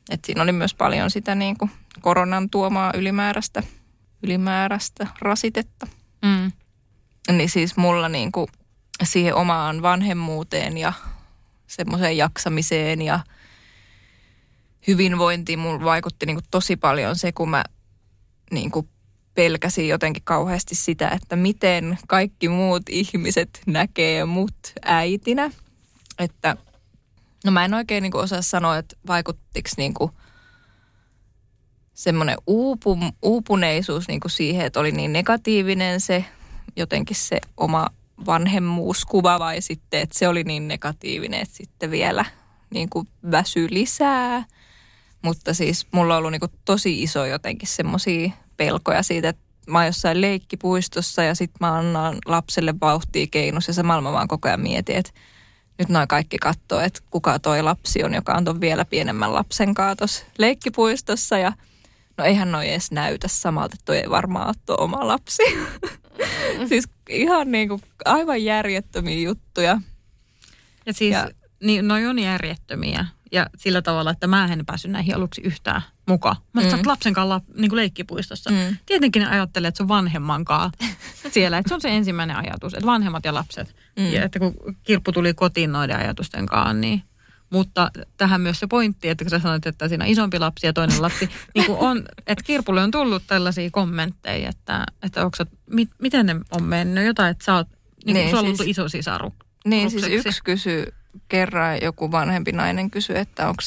Että siinä oli myös paljon sitä niin kuin koronan tuomaa ylimääräistä, ylimääräistä rasitetta. Mm. Niin siis mulla niin kuin siihen omaan vanhemmuuteen ja semmoiseen jaksamiseen ja hyvinvointiin mulla vaikutti niin kuin tosi paljon se, kun mä niin kuin pelkäsin jotenkin kauheasti sitä, että miten kaikki muut ihmiset näkee mut äitinä. Että no mä en oikein niin kuin osaa sanoa, että vaikuttiko niin semmoinen uupu, uupuneisuus niin kuin siihen, että oli niin negatiivinen se jotenkin se oma vanhemmuuskuva vai sitten, että se oli niin negatiivinen, että sitten vielä niin kuin väsy lisää. Mutta siis mulla on ollut niin kuin tosi iso jotenkin semmoisia pelkoja siitä, että mä oon jossain leikkipuistossa ja sitten mä annan lapselle vauhtia keinus ja samalla mä vaan koko ajan mietin, että nyt noin kaikki katsoo, että kuka toi lapsi on, joka on ton vielä pienemmän lapsen kaatos leikkipuistossa ja no eihän noi edes näytä samalta, että toi ei varmaan ole oma lapsi. siis ihan niin kuin aivan järjettömiä juttuja. Ja siis ja, niin, noi on järjettömiä. Ja sillä tavalla, että mä en päässyt näihin aluksi yhtään mukaan. Mä mm. lapsen kanssa niin kuin leikkipuistossa. Mm. Tietenkin ne ajattelee, että se on vanhemman kanssa siellä. Että se on se ensimmäinen ajatus, että vanhemmat ja lapset. Mm. Ja että kun kirppu tuli kotiin noiden ajatusten kanssa, niin mutta tähän myös se pointti, että kun sä sanoit, että siinä on isompi lapsi ja toinen lapsi, niin kuin on, että Kirpulle on tullut tällaisia kommentteja, että, että onko, mit, miten ne on mennyt, jotain, että sä oot, niin, niin sulla on siis, iso sisaru. Niin siis yksi kysyi kerran, joku vanhempi nainen kysyi, että onko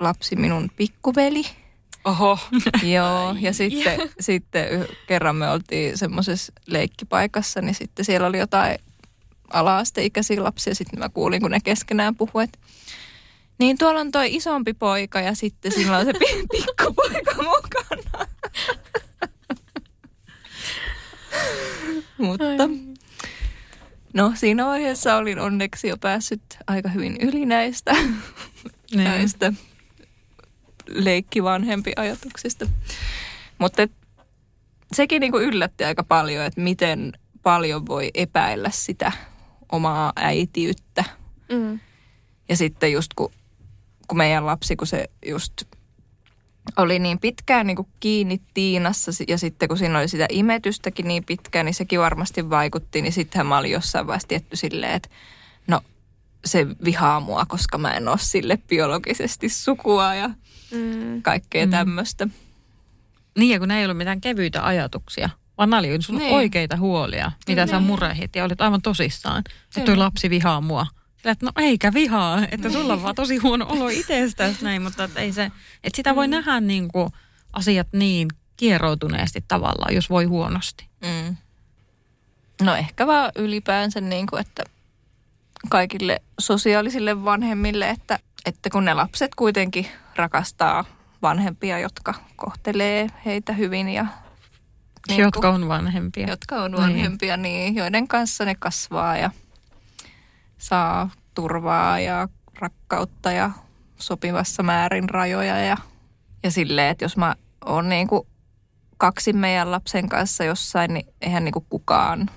lapsi minun pikkuveli. Oho. Joo, ja sitten, sitten kerran me oltiin semmoisessa leikkipaikassa, niin sitten siellä oli jotain ala-asteikäisiä lapsia. Sitten mä kuulin, kun ne keskenään puhuivat, niin tuolla on toi isompi poika ja sitten sillä on se pikkupoika mukana. Mutta no siinä vaiheessa olin onneksi jo päässyt aika hyvin yli näistä, niin. näistä leikkivanhempi ajatuksista. Mutta sekin niinku yllätti aika paljon, että miten paljon voi epäillä sitä omaa äitiyttä. Mm. Ja sitten just kun, kun meidän lapsi, kun se just oli niin pitkään niin kuin kiinni Tiinassa ja sitten kun siinä oli sitä imetystäkin niin pitkään, niin sekin varmasti vaikutti. Niin sittenhän mä olin jossain vaiheessa tietty silleen, että no se vihaa mua, koska mä en ole sille biologisesti sukua ja mm. kaikkea mm. tämmöistä. Niin ja kun ei ollut mitään kevyitä ajatuksia, vaan nämä oli sun niin. oikeita huolia, mitä niin. sä murehit ja olit aivan tosissaan, että toi lapsi vihaa mua. Sillä, että no eikä vihaa, että sulla on vaan tosi huono olo itsestäsi näin, mutta että ei se, että sitä voi mm. nähdä niin kuin asiat niin kieroutuneesti tavallaan, jos voi huonosti. Mm. No ehkä vaan ylipäänsä niin kuin, että kaikille sosiaalisille vanhemmille, että, että kun ne lapset kuitenkin rakastaa vanhempia, jotka kohtelee heitä hyvin ja niin jotka on vanhempia. Jotka on vanhempia, niin. niin joiden kanssa ne kasvaa ja saa turvaa ja rakkautta ja sopivassa määrin rajoja ja, ja silleen, että jos mä oon niin kuin kaksi meidän lapsen kanssa jossain, niin eihän niin kuin kukaan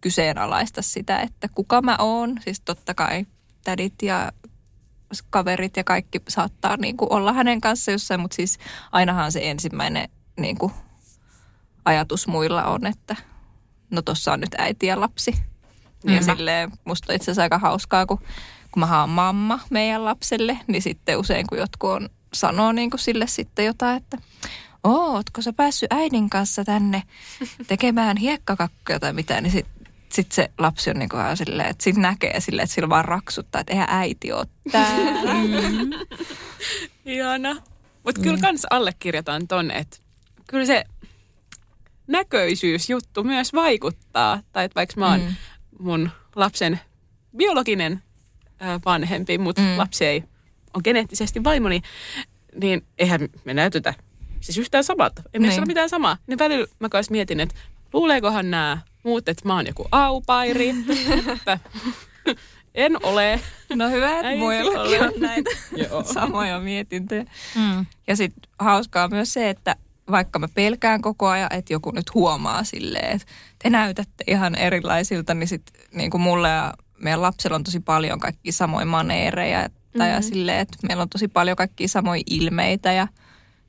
kyseenalaista sitä, että kuka mä oon. Siis totta kai tädit ja kaverit ja kaikki saattaa niin kuin olla hänen kanssa jossain, mutta siis ainahan se ensimmäinen niin kuin ajatus muilla on, että no tossa on nyt äiti ja lapsi. Mm. Ja silleen musta itse asiassa aika hauskaa, kun, kun mä haan mamma meidän lapselle, niin sitten usein kun jotkut on, sanoo niin kuin sille sitten jotain, että ootko sä päässyt äidin kanssa tänne tekemään hiekkakakkuja tai mitä, niin sitten sit se lapsi on niin kuin silleen, että sitten näkee silleen, että sillä vaan raksuttaa, että eihän äiti ole täällä. Mm. Ihana. Mutta kyllä mm. kans allekirjoitan ton, että kyllä se näköisyysjuttu myös vaikuttaa. Tai että vaikka mä oon mm. mun lapsen biologinen vanhempi, mutta mm. lapsi ei on geneettisesti vaimoni, niin eihän me näytetä siis yhtään samalta. Ei niin. ole mitään samaa. Niin välillä mä kanssa mietin, että luuleekohan nämä muut, että mä oon joku aupairi. että en ole. No hyvä, että muillakin on näitä samoja mietintöjä. Mm. Ja sitten hauskaa myös se, että vaikka mä pelkään koko ajan, että joku nyt huomaa silleen, että te näytätte ihan erilaisilta, niin sitten niin kuin mulle ja meidän lapsella on tosi paljon kaikki samoja maneereja. Mm-hmm. Ja silleen, että meillä on tosi paljon kaikki samoja ilmeitä ja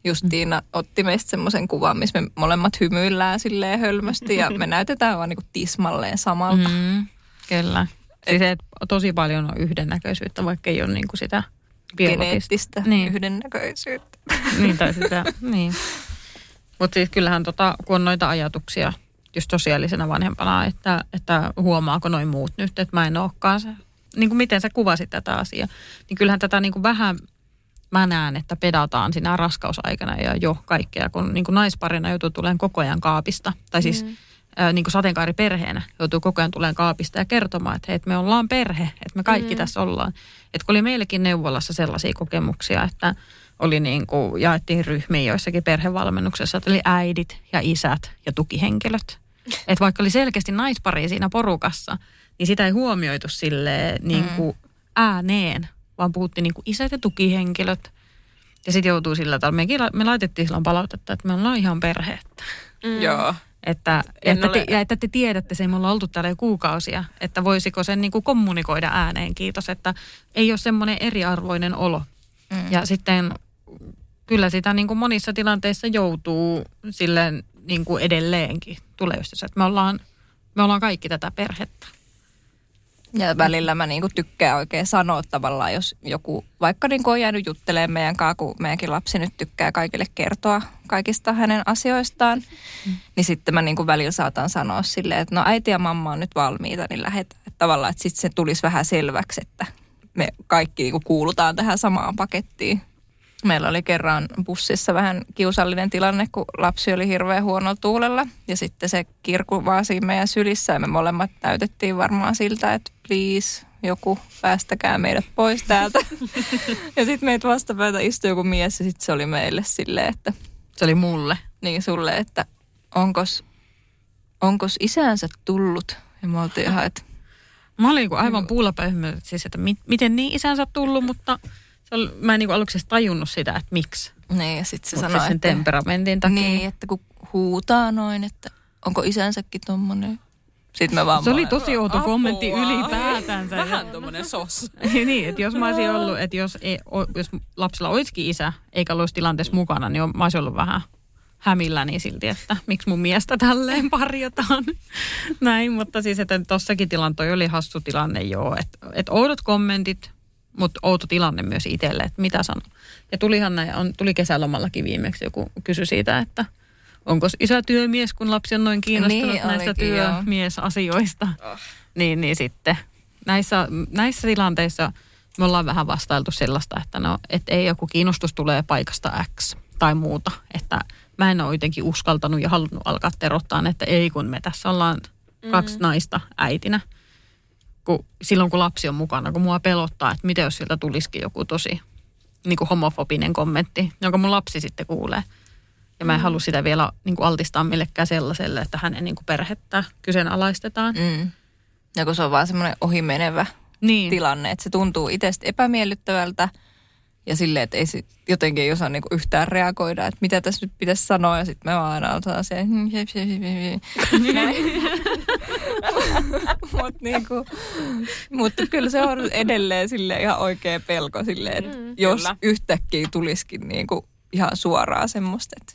Justiina otti meistä semmoisen kuvan, missä me molemmat hymyillään silleen hölmösti ja me näytetään vaan niin kuin tismalleen samalta. Mm, kyllä. Siis et, tosi paljon on yhdennäköisyyttä, vaikka ei ole niin kuin sitä biologista. niin. yhdennäköisyyttä. niin, tai sitä, niin. Mutta siis kyllähän tota, kun on noita ajatuksia just sosiaalisena vanhempana, että, että huomaako noin muut nyt, että mä en olekaan se. Niin kuin miten sä kuvasit tätä asiaa. Niin kyllähän tätä niin kuin vähän mä näen, että pedataan siinä raskausaikana ja jo kaikkea, kun niin kuin naisparina joutuu tulemaan koko ajan kaapista. Tai siis mm. ää, niin kuin sateenkaariperheenä joutuu koko ajan tulemaan kaapista ja kertomaan, että hei, että me ollaan perhe, että me kaikki mm. tässä ollaan. Että kun oli meillekin neuvolassa sellaisia kokemuksia, että oli niin kuin, jaettiin ryhmiin joissakin perhevalmennuksessa, että oli äidit ja isät ja tukihenkilöt. Että vaikka oli selkeästi naispari siinä porukassa, niin sitä ei huomioitu sille niin kuin mm. ääneen, vaan puhuttiin niin kuin isät ja tukihenkilöt. Ja sitten joutuu sillä tavalla, mekin, me laitettiin silloin palautetta, että me ollaan ihan perhe. Mm. Joo. Että, että, ole... te, ja että te tiedätte sen, me ollaan oltu täällä jo kuukausia, että voisiko sen niin kuin kommunikoida ääneen, kiitos, että ei ole semmoinen eriarvoinen olo. Mm. Ja sitten kyllä sitä niin kuin monissa tilanteissa joutuu silleen niin kuin edelleenkin tulevaisuudessa, että me ollaan, me ollaan kaikki tätä perhettä. Ja välillä mä niinku tykkään oikein sanoa tavallaan, jos joku vaikka niinku on jäänyt juttelemaan meidän kanssa, kun meidänkin lapsi nyt tykkää kaikille kertoa kaikista hänen asioistaan, mm. niin sitten mä niinku välillä saatan sanoa silleen, että no äiti ja mamma on nyt valmiita, niin lähdetään. tavallaan, että sitten se tulisi vähän selväksi, että me kaikki niin kuin kuulutaan tähän samaan pakettiin. Meillä oli kerran bussissa vähän kiusallinen tilanne, kun lapsi oli hirveän huonolla tuulella. Ja sitten se kirku vaan siinä meidän sylissä ja me molemmat näytettiin varmaan siltä, että please, joku päästäkää meidät pois täältä. ja sitten meitä vastapäätä istui joku mies ja sitten se oli meille silleen, että... Se oli mulle. Niin sulle, että onkos, onkos isänsä tullut? Ja me oltiin ihan, että... Mä olin aivan puulla siis, että mi- miten niin isänsä tullut, mutta se oli, mä en niin aluksi tajunnut sitä, että miksi. Niin, ja sitten se sanoi, sen että, temperamentin takia. Niin, että kun huutaa noin, että onko isänsäkin tommonen. Sitten mä vaan Se oli tosi outo kommentti ylipäätänsä. Vähän tommonen sos. niin, että jos mä olisin ollut, että jos, ei, jos lapsella olisikin isä, eikä olisi tilanteessa mukana, niin mä olisin ollut vähän hämilläni silti, että miksi mun miestä tälleen parjotaan. Näin, mutta siis, että tossakin tilanne oli hassu tilanne joo, että, että oudot kommentit, mutta outo tilanne myös itselle, että mitä sano. Ja tulihan näin, on, tuli kesälomallakin viimeksi joku kysy siitä, että onko isä työmies, kun lapsi on noin kiinnostunut niin, näistä työmiesasioista. Oh. Niin, niin sitten näissä, näissä tilanteissa me ollaan vähän vastailtu sellaista, että no, et ei joku kiinnostus tulee paikasta X tai muuta. Että mä en ole jotenkin uskaltanut ja halunnut alkaa terottaa, että ei kun me tässä ollaan kaksi mm-hmm. naista äitinä – kun, silloin kun lapsi on mukana, kun mua pelottaa, että miten jos sieltä tulisikin joku tosi niin kuin homofobinen kommentti, jonka mun lapsi sitten kuulee. Ja mä en mm. halua sitä vielä niin kuin altistaa millekään sellaiselle, että hänen niin kuin perhettä kyseenalaistetaan. Mm. Ja kun se on vaan semmoinen ohimenevä niin. tilanne, että se tuntuu itsestä epämiellyttävältä – ja silleen, että ei sit, jotenkin ei osaa niinku yhtään reagoida, että mitä tässä nyt pitäisi sanoa. Ja sitten me vaan aina otetaan se, mutta niinku, mutta kyllä se on edelleen sille ihan oikea pelko sille, että mm, jos kyllä. yhtäkkiä tulisikin niinku ihan suoraan semmoista. Että...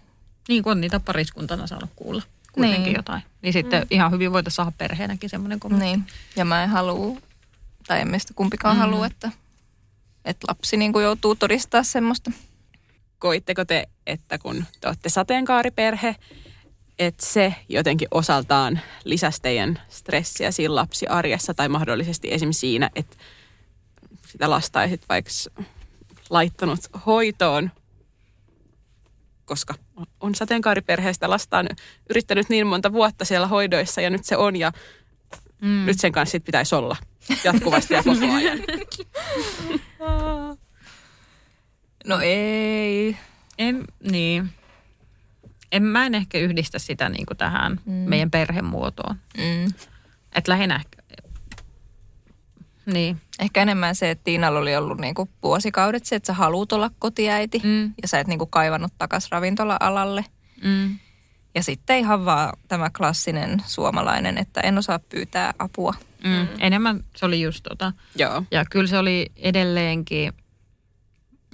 Niin kuin on niitä pariskuntana saanut kuulla kuitenkin niin. jotain. Niin sitten mm. ihan hyvin voitaisiin saada perheenäkin semmoinen kommentti. Niin, ja mä en halua, tai en meistä kumpikaan mm. halua, että että lapsi niin kuin joutuu todistaa semmoista. Koitteko te, että kun te olette sateenkaariperhe, että se jotenkin osaltaan lisäsi teidän stressiä siinä lapsiarjessa tai mahdollisesti esimerkiksi siinä, että sitä lasta olisit vaikka laittanut hoitoon, koska on sateenkaariperheestä lastaan yrittänyt niin monta vuotta siellä hoidoissa ja nyt se on ja mm. nyt sen kanssa sit pitäisi olla jatkuvasti ja koko ajan. No ei. En, niin. En, mä en ehkä yhdistä sitä niin kuin tähän mm. meidän perhemuotoon. Mm. Että lähinnä ehkä, niin. Ehkä enemmän se, että Tiinalla oli ollut niin kuin vuosikaudet se, että sä haluut olla kotiäiti mm. ja sä et niin kuin kaivannut takas ravintola-alalle. Mm. Ja sitten ihan vaan tämä klassinen suomalainen, että en osaa pyytää apua. Mm. Mm. Enemmän se oli just tota. Joo. Ja kyllä se oli edelleenkin,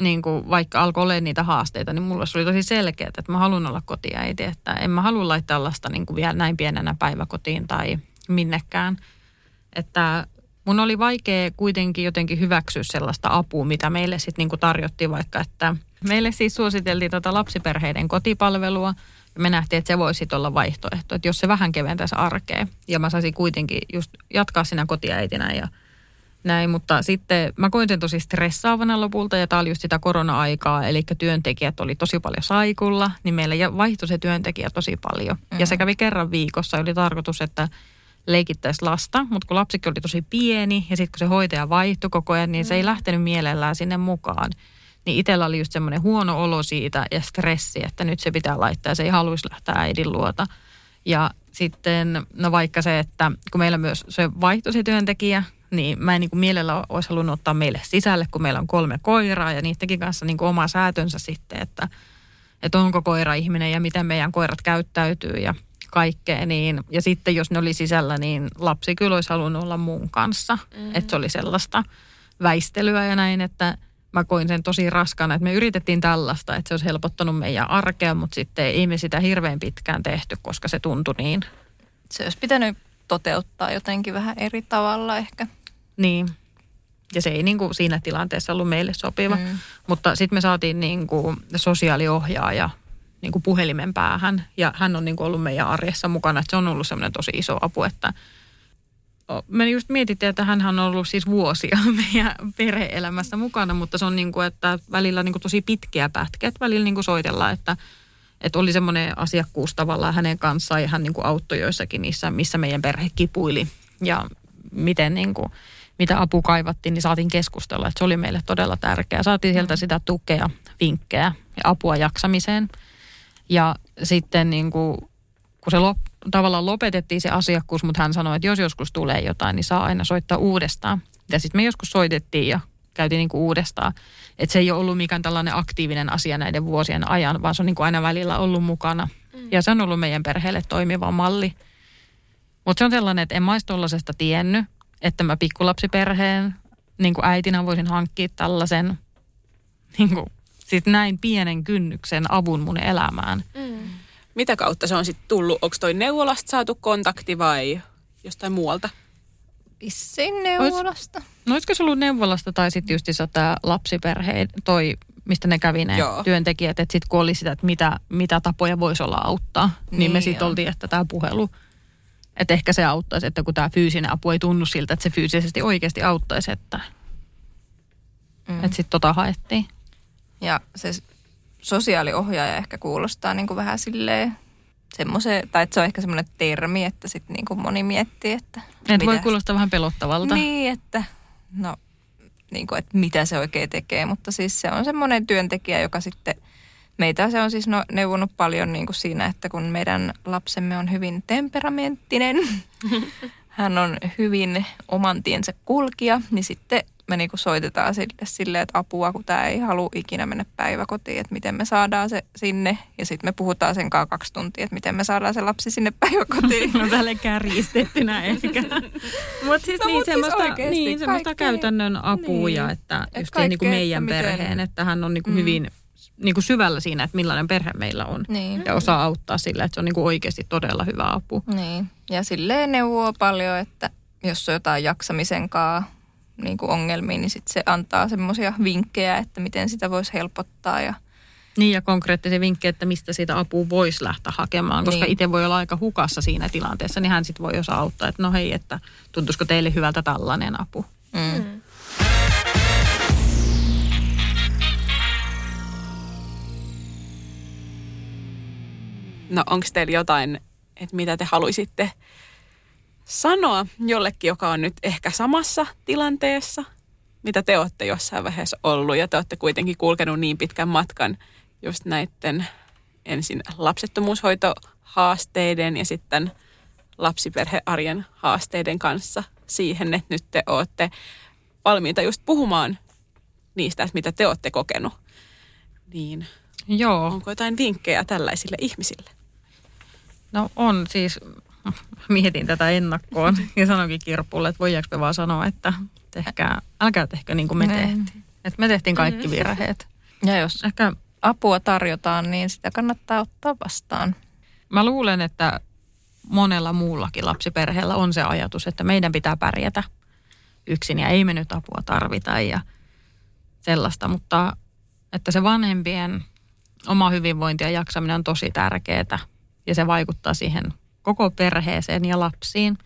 niin kuin vaikka alkoi olla niitä haasteita, niin mulla se oli tosi selkeä, että mä haluan olla kotiäiti. Että en mä halua laittaa lasta niin kuin vielä näin pienenä päiväkotiin tai minnekään. Että mun oli vaikea kuitenkin jotenkin hyväksyä sellaista apua, mitä meille sitten niin tarjottiin vaikka, että meille siis suositeltiin tota lapsiperheiden kotipalvelua – me nähtiin, että se voisi olla vaihtoehto, että jos se vähän keventäisi arkea ja mä saisin kuitenkin just jatkaa sinä kotiäitinä ja näin, mutta sitten mä koin sen tosi stressaavana lopulta ja tämä oli just sitä korona-aikaa, eli työntekijät oli tosi paljon saikulla, niin meillä vaihtui se työntekijä tosi paljon. Mm-hmm. Ja se kävi kerran viikossa, oli tarkoitus, että leikittäisi lasta, mutta kun lapsikin oli tosi pieni ja sitten kun se hoitaja vaihtui koko ajan, niin se ei mm. lähtenyt mielellään sinne mukaan. Niin itsellä oli just semmoinen huono olo siitä ja stressi, että nyt se pitää laittaa ja se ei haluaisi lähteä äidin luota. Ja sitten, no vaikka se, että kun meillä myös se vaihtoi se työntekijä, niin mä en niin kuin mielellä olisi halunnut ottaa meille sisälle, kun meillä on kolme koiraa ja niidenkin kanssa niin kuin oma säätönsä sitten, että, että onko koira ihminen ja miten meidän koirat käyttäytyy ja kaikkea. Niin, ja sitten jos ne oli sisällä, niin lapsi kyllä olisi halunnut olla muun kanssa. Mm-hmm. Että se oli sellaista väistelyä ja näin, että mä koin sen tosi raskana, että me yritettiin tällaista, että se olisi helpottanut meidän arkea, mutta sitten ei me sitä hirveän pitkään tehty, koska se tuntui niin. Se olisi pitänyt toteuttaa jotenkin vähän eri tavalla ehkä. Niin. Ja se ei niin kuin siinä tilanteessa ollut meille sopiva. Mm. Mutta sitten me saatiin niin kuin sosiaaliohjaaja niin kuin puhelimen päähän. Ja hän on niin kuin ollut meidän arjessa mukana. Että se on ollut semmoinen tosi iso apu, että me just mietittiin, että hän on ollut siis vuosia meidän perhe-elämässä mukana, mutta se on niin kuin, että välillä niin kuin tosi pitkiä pätkiä, että välillä niin kuin soitellaan, että, että oli semmoinen asiakkuus tavallaan hänen kanssaan ja hän niin kuin auttoi joissakin niissä, missä meidän perhe kipuili ja miten niin kuin, mitä apu kaivattiin, niin saatiin keskustella. Että se oli meille todella tärkeää. Saatiin sieltä sitä tukea, vinkkejä ja apua jaksamiseen. Ja sitten niin kuin, kun se lop, tavallaan lopetettiin se asiakkuus, mutta hän sanoi, että jos joskus tulee jotain, niin saa aina soittaa uudestaan. Ja sitten me joskus soitettiin ja käytiin niin kuin uudestaan. Että se ei ole ollut mikään tällainen aktiivinen asia näiden vuosien ajan, vaan se on niin kuin aina välillä ollut mukana. Mm. Ja se on ollut meidän perheelle toimiva malli. Mutta se on sellainen, että en mä olisi tiennyt, että mä pikkulapsiperheen niin kuin äitinä voisin hankkia tällaisen niin kuin, sit näin pienen kynnyksen avun mun elämään. Mm. Mitä kautta se on sitten tullut? Onko toi neuvolasta saatu kontakti vai jostain muualta? Vissiin neuvolasta. Olis, no olisiko se ollut neuvolasta tai sitten just tämä lapsiperhe, toi mistä ne kävi ne Joo. työntekijät, että sitten kun oli sitä, että mitä, mitä tapoja voisi olla auttaa, niin, niin me sitten oltiin, että tämä puhelu, että ehkä se auttaisi, että kun tämä fyysinen apu ei tunnu siltä, että se fyysisesti oikeasti auttaisi, että, mm. että sitten tota haettiin. Ja se sosiaaliohjaaja ehkä kuulostaa niin kuin vähän silleen semmoisen, tai että se on ehkä semmoinen termi, että sitten niin kuin moni miettii, että... Et voi kuulostaa vähän pelottavalta. Niin, että no, niin kuin, että mitä se oikein tekee, mutta siis se on semmoinen työntekijä, joka sitten meitä se on siis no, neuvonut paljon niin kuin siinä, että kun meidän lapsemme on hyvin temperamenttinen, hän on hyvin oman tiensä kulkija, niin sitten me niinku soitetaan sille silleen, että apua, kun tämä ei halua ikinä mennä päiväkotiin, että miten me saadaan se sinne. Ja sitten me puhutaan sen kanssa kaksi tuntia, että miten me saadaan se lapsi sinne päiväkotiin. no tälle kärjistettynä ehkä. Mutta siis, no, niin, mut siis semmoista, siis niin, semmoista käytännön apua, niin. että Et just niin kuin meidän miten... perheen, että hän on niinku mm. hyvin niin kuin syvällä siinä, että millainen perhe meillä on. Niin. Ja osaa auttaa sillä, että se on niin kuin oikeasti todella hyvä apu. Niin. Ja silleen neuvoo paljon, että jos on jotain jaksamisen kanssa niin kuin ongelmiin, niin sit se antaa semmoisia vinkkejä, että miten sitä voisi helpottaa ja niin ja konkreettisia vinkkejä, että mistä sitä apua voisi lähteä hakemaan, koska niin. itse voi olla aika hukassa siinä tilanteessa, niin hän sitten voi osaa auttaa, että no hei, että tuntuisiko teille hyvältä tällainen apu. Mm. Mm. No onko teillä jotain, että mitä te haluaisitte sanoa jollekin, joka on nyt ehkä samassa tilanteessa, mitä te olette jossain vaiheessa ollut ja te olette kuitenkin kulkenut niin pitkän matkan just näiden ensin lapsettomuushoitohaasteiden ja sitten lapsiperhearjen haasteiden kanssa siihen, että nyt te olette valmiita just puhumaan niistä, että mitä te olette kokenut. Niin Joo. onko jotain vinkkejä tällaisille ihmisille? No on siis, mietin tätä ennakkoon ja sanoinkin Kirpulle, että voidaanko me vaan sanoa, että tehkää, älkää tehkö niin kuin me tehtiin. Että me tehtiin kaikki mm. virheet. Ja jos ehkä apua tarjotaan, niin sitä kannattaa ottaa vastaan. Mä luulen, että monella muullakin lapsiperheellä on se ajatus, että meidän pitää pärjätä yksin ja ei me nyt apua tarvita ja sellaista, mutta että se vanhempien oma hyvinvointi ja jaksaminen on tosi tärkeää ja se vaikuttaa siihen koko perheeseen ja lapsiin,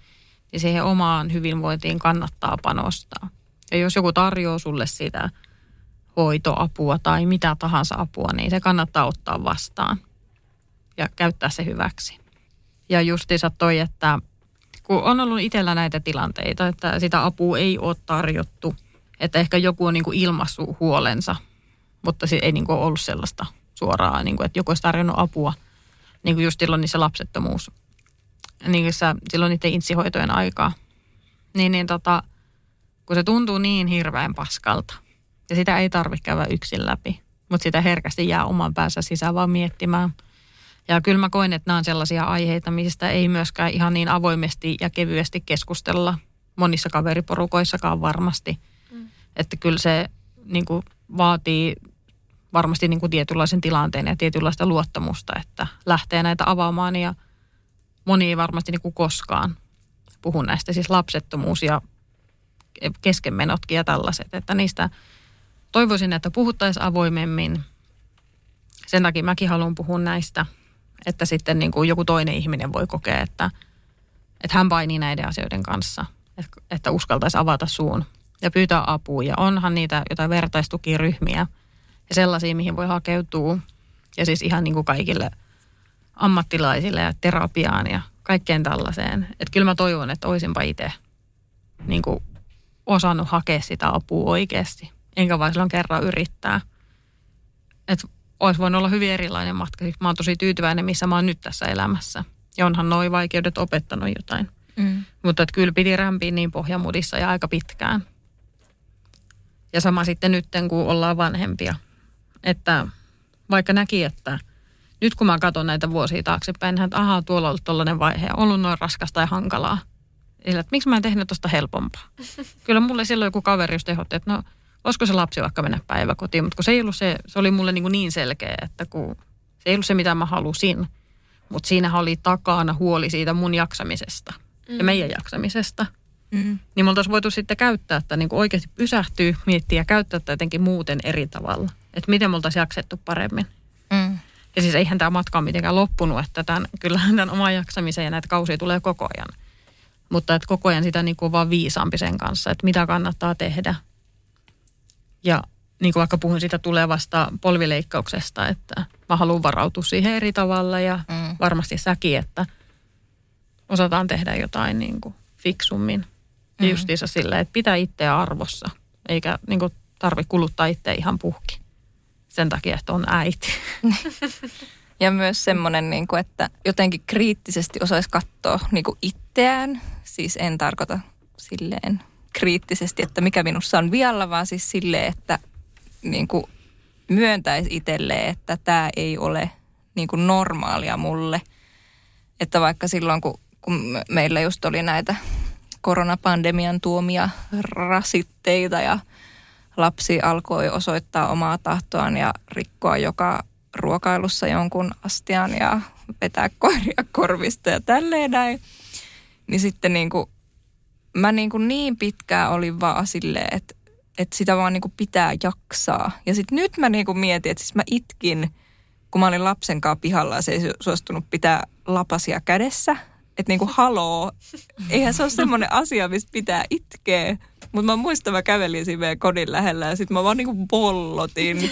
niin siihen omaan hyvinvointiin kannattaa panostaa. Ja jos joku tarjoaa sulle sitä hoitoapua tai mitä tahansa apua, niin se kannattaa ottaa vastaan ja käyttää se hyväksi. Ja justiinsa toi, että kun on ollut itsellä näitä tilanteita, että sitä apua ei ole tarjottu, että ehkä joku on niin kuin ilmassut huolensa, mutta se ei niin kuin ollut sellaista suoraa, niin kuin, että joku olisi tarjonnut apua – niin kuin just silloin niissä lapsettomuus, niin kuin silloin niiden insihoitojen aikaa. Niin, niin tota, kun se tuntuu niin hirveän paskalta ja sitä ei tarvitse käydä yksin läpi, mutta sitä herkästi jää oman päässä sisään vaan miettimään. Ja kyllä mä koen, että nämä on sellaisia aiheita, mistä ei myöskään ihan niin avoimesti ja kevyesti keskustella monissa kaveriporukoissakaan varmasti. Mm. Että kyllä se niin kuin, vaatii varmasti niin kuin tietynlaisen tilanteen ja tietynlaista luottamusta, että lähtee näitä avaamaan ja moni ei varmasti niin kuin koskaan puhu näistä, siis lapsettomuus ja keskenmenotkin ja tällaiset, että niistä toivoisin, että puhuttaisiin avoimemmin. Sen takia mäkin haluan puhua näistä, että sitten niin kuin joku toinen ihminen voi kokea, että, että hän painii näiden asioiden kanssa. että, uskaltaisi avata suun ja pyytää apua. Ja onhan niitä jotain vertaistukiryhmiä ja sellaisia, mihin voi hakeutua. Ja siis ihan niin kuin kaikille ammattilaisille ja terapiaan ja kaikkeen tällaiseen. Että kyllä mä toivon, että olisinpa itse niin kuin osannut hakea sitä apua oikeasti. Enkä vaan silloin kerran yrittää. Että olisi voinut olla hyvin erilainen matka. Mä oon tosi tyytyväinen, missä mä oon nyt tässä elämässä. Ja onhan noi vaikeudet opettanut jotain. Mm. Mutta että kyllä piti rämpiä niin pohjamudissa ja aika pitkään. Ja sama sitten nyt, kun ollaan vanhempia. Että vaikka näki, että nyt kun mä katson näitä vuosia taaksepäin, niin että ahaa, tuolla on ollut tollainen vaihe ja ollut noin raskasta ja hankalaa. Eli että miksi mä en tehnyt tuosta helpompaa. Kyllä mulle silloin joku kaveri just ehdotti, että no voisiko se lapsi vaikka mennä päiväkotiin, mutta kun se ei ollut se, se oli mulle niin, kuin niin selkeä, että kun se ei ollut se, mitä mä halusin, mutta siinä oli takana huoli siitä mun jaksamisesta mm. ja meidän jaksamisesta. Mm. Niin me oltaisiin voitu sitten käyttää, että niin kuin oikeasti pysähtyy, miettiä ja käyttää tätä jotenkin muuten eri tavalla. Että miten me oltaisiin jaksettu paremmin. Mm. Ja siis eihän tämä matka ole mitenkään loppunut, että tämän, kyllähän tämän oman jaksamisen ja näitä kausia tulee koko ajan. Mutta että koko ajan sitä niin kuin vaan viisaampi sen kanssa, että mitä kannattaa tehdä – ja niin kuin vaikka puhun siitä tulevasta polvileikkauksesta, että mä haluan varautua siihen eri tavalla ja mm. varmasti säkin, että osataan tehdä jotain niin kuin fiksummin. Mm. Ja justiinsa sillä, että pitää itseä arvossa, eikä niin kuin tarvi kuluttaa itseä ihan puhki sen takia, että on äiti. Ja myös semmoinen, niin kuin, että jotenkin kriittisesti osaisi katsoa niin kuin itseään. Siis en tarkoita silleen kriittisesti, että mikä minussa on vialla, vaan siis silleen, että niin kuin myöntäisi itselleen, että tämä ei ole niin kuin normaalia mulle. Että vaikka silloin, kun, kun meillä just oli näitä koronapandemian tuomia rasitteita ja lapsi alkoi osoittaa omaa tahtoaan ja rikkoa joka ruokailussa jonkun astian ja vetää koiria korvista ja tälleen näin. Niin sitten niin kuin mä niin, kuin niin pitkään olin vaan silleen, että, että sitä vaan niin kuin pitää jaksaa. Ja sitten nyt mä niin kuin mietin, että siis mä itkin, kun mä olin lapsen kanssa pihalla ja se ei suostunut pitää lapasia kädessä. Että niin kuin haloo, eihän se ole semmoinen asia, mistä pitää itkeä. Mutta mä muistan, mä kävelin siinä meidän kodin lähellä ja sitten mä vaan niinku bollotin.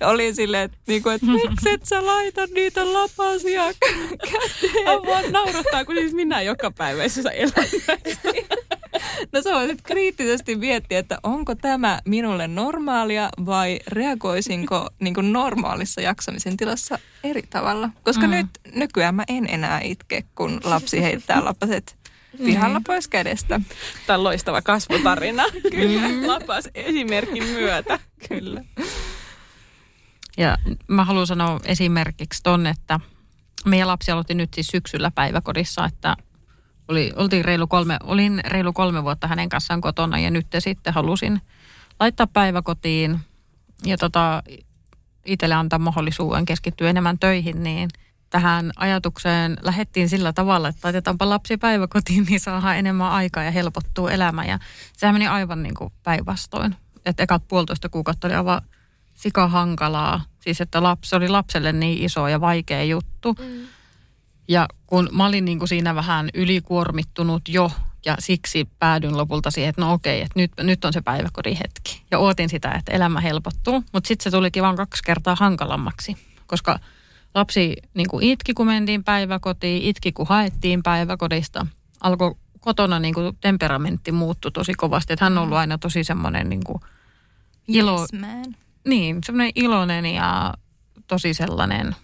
Olin silleen, että niinku, et, miksi et sä laita niitä lapasia käteen? Vaan naurattaa, kun siis minä joka päiväisessä elämässä. No sä voisit kriittisesti miettiä, että onko tämä minulle normaalia vai reagoisinko niin kuin normaalissa jaksamisen tilassa eri tavalla. Koska mm. nyt nykyään mä en enää itke, kun lapsi heittää lapaset pihalla mm. pois kädestä. Tämä on loistava kasvutarina. Kyllä, mm. lapas esimerkin myötä. Kyllä. Ja mä haluan sanoa esimerkiksi ton, että meidän lapsi aloitti nyt siis syksyllä päiväkodissa, että oli, oltiin reilu kolme, olin reilu kolme vuotta hänen kanssaan kotona ja nyt sitten halusin laittaa päiväkotiin ja tota, itselle antaa mahdollisuuden keskittyä enemmän töihin, niin tähän ajatukseen lähettiin sillä tavalla, että laitetaanpa lapsi päiväkotiin, niin saadaan enemmän aikaa ja helpottuu elämä. Ja sehän meni aivan niin kuin päinvastoin. Että ekat puolitoista kuukautta oli aivan sika hankalaa. Siis että lapsi oli lapselle niin iso ja vaikea juttu. Mm ja kun mä olin niin kuin siinä vähän ylikuormittunut jo ja siksi päädyin lopulta siihen, että no okei, että nyt, nyt on se päiväkodin hetki. Ja ootin sitä, että elämä helpottuu, mutta sitten se tulikin vain kaksi kertaa hankalammaksi, koska lapsi niin kuin itki, kun mentiin päiväkotiin, itki, kun haettiin päiväkodista. Alkoi kotona niin kuin temperamentti muuttui tosi kovasti, että hän on ollut aina tosi semmoinen niin kuin ilo... Yes, man. Niin, semmoinen iloinen ja tosi sellainen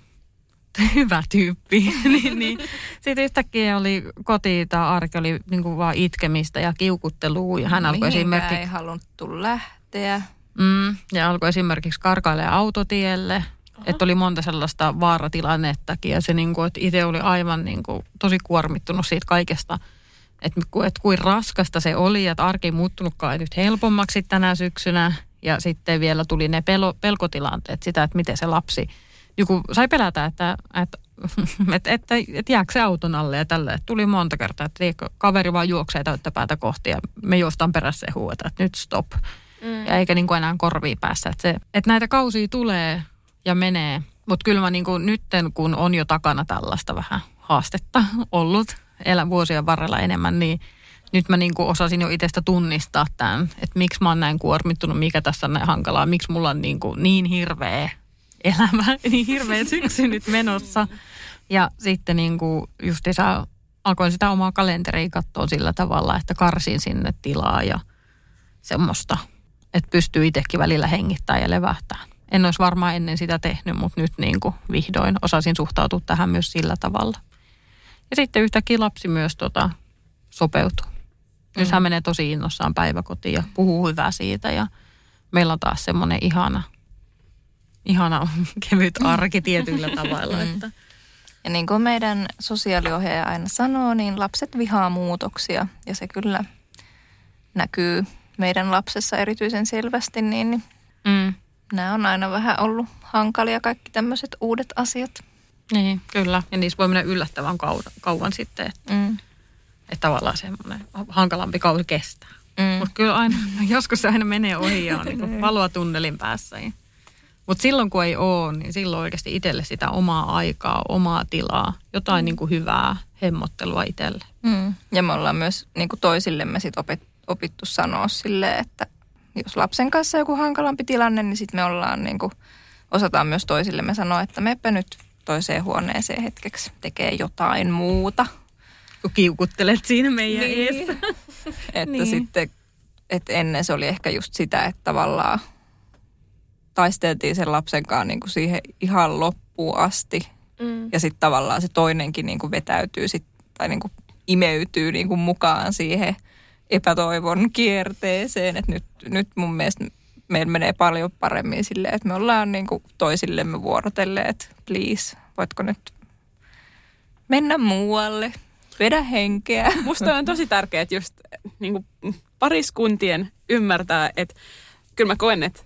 hyvä tyyppi. niin, niin. Sitten yhtäkkiä oli koti tai arki oli niin kuin vaan itkemistä ja kiukuttelua. Ja hän alkoi esimerkiksi... ei haluttu lähteä. Mm, ja alkoi esimerkiksi karkailla autotielle. Että oli monta sellaista vaaratilannettakin ja se niin kuin, että itse oli aivan niin kuin, tosi kuormittunut siitä kaikesta. Että et kuin raskasta se oli, että arki ei muuttunutkaan nyt helpommaksi tänä syksynä. Ja sitten vielä tuli ne pelo, pelkotilanteet, sitä, että miten se lapsi – joku sai pelätä, että, että, että, että, että jääkö se auton alle ja tälle. Tuli monta kertaa, että kaveri vaan juoksee täyttä päätä kohti ja me juostaan perässä ja huuta, että nyt stop. Mm. Ja eikä niin kuin enää korvii päässä. Että, se, että näitä kausia tulee ja menee. Mutta kyllä mä niin kuin nytten, kun on jo takana tällaista vähän haastetta ollut elä vuosien varrella enemmän, niin nyt mä niin kuin osasin jo itsestä tunnistaa tämän, että miksi mä oon näin kuormittunut, mikä tässä on näin hankalaa, miksi mulla on niin, kuin niin hirveä elämä, niin hirveä syksy nyt menossa. Ja sitten niin kuin just isä, alkoin sitä omaa kalenteria katsoa sillä tavalla, että karsin sinne tilaa ja semmoista, että pystyy itsekin välillä hengittämään ja levähtämään. En olisi varmaan ennen sitä tehnyt, mutta nyt niin kuin vihdoin osasin suhtautua tähän myös sillä tavalla. Ja sitten yhtäkkiä lapsi myös tota, sopeutuu. Nyt hän mm. menee tosi innossaan päiväkotiin ja puhuu hyvää siitä ja meillä on taas semmoinen ihana, ihana kevyt arki tietyillä tavoilla. Mm. Että. Ja niin kuin meidän sosiaaliohjaaja aina sanoo, niin lapset vihaa muutoksia ja se kyllä näkyy meidän lapsessa erityisen selvästi, niin mm. Nämä on aina vähän ollut hankalia kaikki tämmöiset uudet asiat. Niin, kyllä. Ja niissä voi mennä yllättävän kauan, kauan sitten. Että. Mm. Että tavallaan semmoinen hankalampi kausi kestää. Mm. Mutta kyllä aina, joskus se aina menee ohi ja on niin valoa tunnelin päässä. Mutta silloin kun ei ole, niin silloin oikeasti itselle sitä omaa aikaa, omaa tilaa, jotain mm. niin kuin hyvää hemmottelua itselle. Mm. Ja me ollaan myös niin kuin toisillemme sit opit, opittu sanoa sille, että jos lapsen kanssa joku hankalampi tilanne, niin sitten me ollaan niin kuin, osataan myös toisillemme sanoa, että meppä nyt toiseen huoneeseen hetkeksi tekee jotain muuta – kun kiukuttelet siinä meidän niin. eessä. että niin. sitten, että ennen se oli ehkä just sitä, että tavallaan taisteltiin sen lapsen kanssa niin kuin siihen ihan loppuun asti. Mm. Ja sitten tavallaan se toinenkin niin kuin vetäytyy sit, tai niin kuin imeytyy niin kuin mukaan siihen epätoivon kierteeseen. Että nyt, nyt mun mielestä meillä menee paljon paremmin silleen, että me ollaan niin kuin toisillemme vuorotelleet, please, voitko nyt mennä muualle vedä henkeä. Musta on tosi tärkeää, että just niin kuin pariskuntien ymmärtää, että kyllä mä koen, että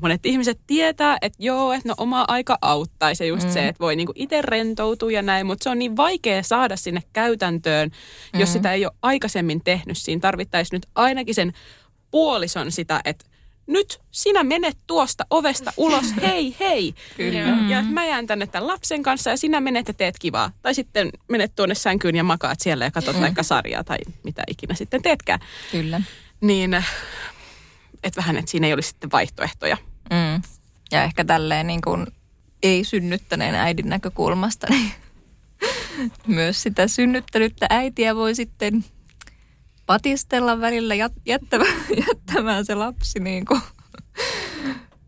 monet ihmiset tietää, että joo, että no oma aika auttaisi ja just mm. se, että voi niinku itse rentoutua ja näin, mutta se on niin vaikea saada sinne käytäntöön, jos mm. sitä ei ole aikaisemmin tehnyt. Siinä tarvittaisiin nyt ainakin sen puolison sitä, että nyt sinä menet tuosta ovesta ulos, hei hei. Kyllä. Ja mä jään tänne tämän lapsen kanssa ja sinä menet ja teet kivaa. Tai sitten menet tuonne sänkyyn ja makaat siellä ja katsot mm. vaikka sarjaa tai mitä ikinä sitten teetkään. Kyllä. Niin, että vähän, että siinä ei olisi sitten vaihtoehtoja. Mm. Ja ehkä tälleen niin kuin ei synnyttäneen äidin näkökulmasta, niin myös sitä synnyttänyttä äitiä voi sitten patistella välillä jättämään, jättämään se lapsi niin kuin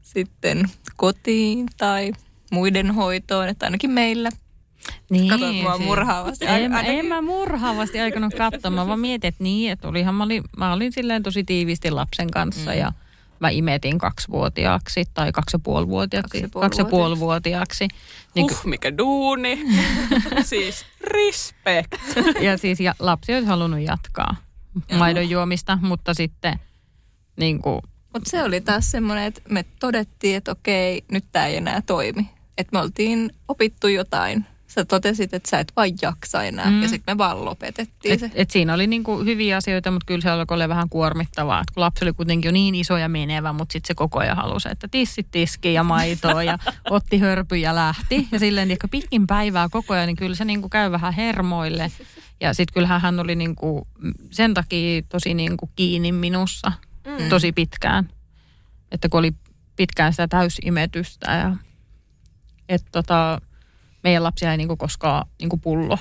sitten kotiin tai muiden hoitoon, että ainakin meillä. Niin, Katsot mua siis, murhaavasti. En, ainakin. en mä murhaavasti aikonut katsomaan, vaan mietin, että niin, että olihan mä olin, mä olin silleen tosi tiivisti lapsen kanssa mm. ja mä imetin kaksivuotiaaksi tai kaksi ja puolivuotiaaksi. Kaksi ja puolivuotiaaksi. Niin, huh, mikä duuni. siis respect. ja siis ja lapsi olisi halunnut jatkaa maidon juomista, mutta sitten niin kuin... Mutta se oli taas semmoinen, että me todettiin, että okei, nyt tämä ei enää toimi. Että me oltiin opittu jotain. Sä totesit, että sä et vain jaksa enää mm. ja sitten me vaan lopetettiin et, se. Et siinä oli niinku hyviä asioita, mutta kyllä se alkoi olla vähän kuormittavaa. Et kun lapsi oli kuitenkin jo niin iso ja menevä, mutta sitten se koko ajan halusi, että tissit tiski ja maitoa ja otti hörpy ja lähti. Ja silleen, että pitkin päivää koko ajan, niin kyllä se niinku käy vähän hermoille. Ja sitten kyllähän hän oli niinku sen takia tosi niinku kiinni minussa mm. tosi pitkään. Että kun oli pitkään sitä täysimetystä ja että tota, meidän lapsia ei niinku koskaan niinku pullo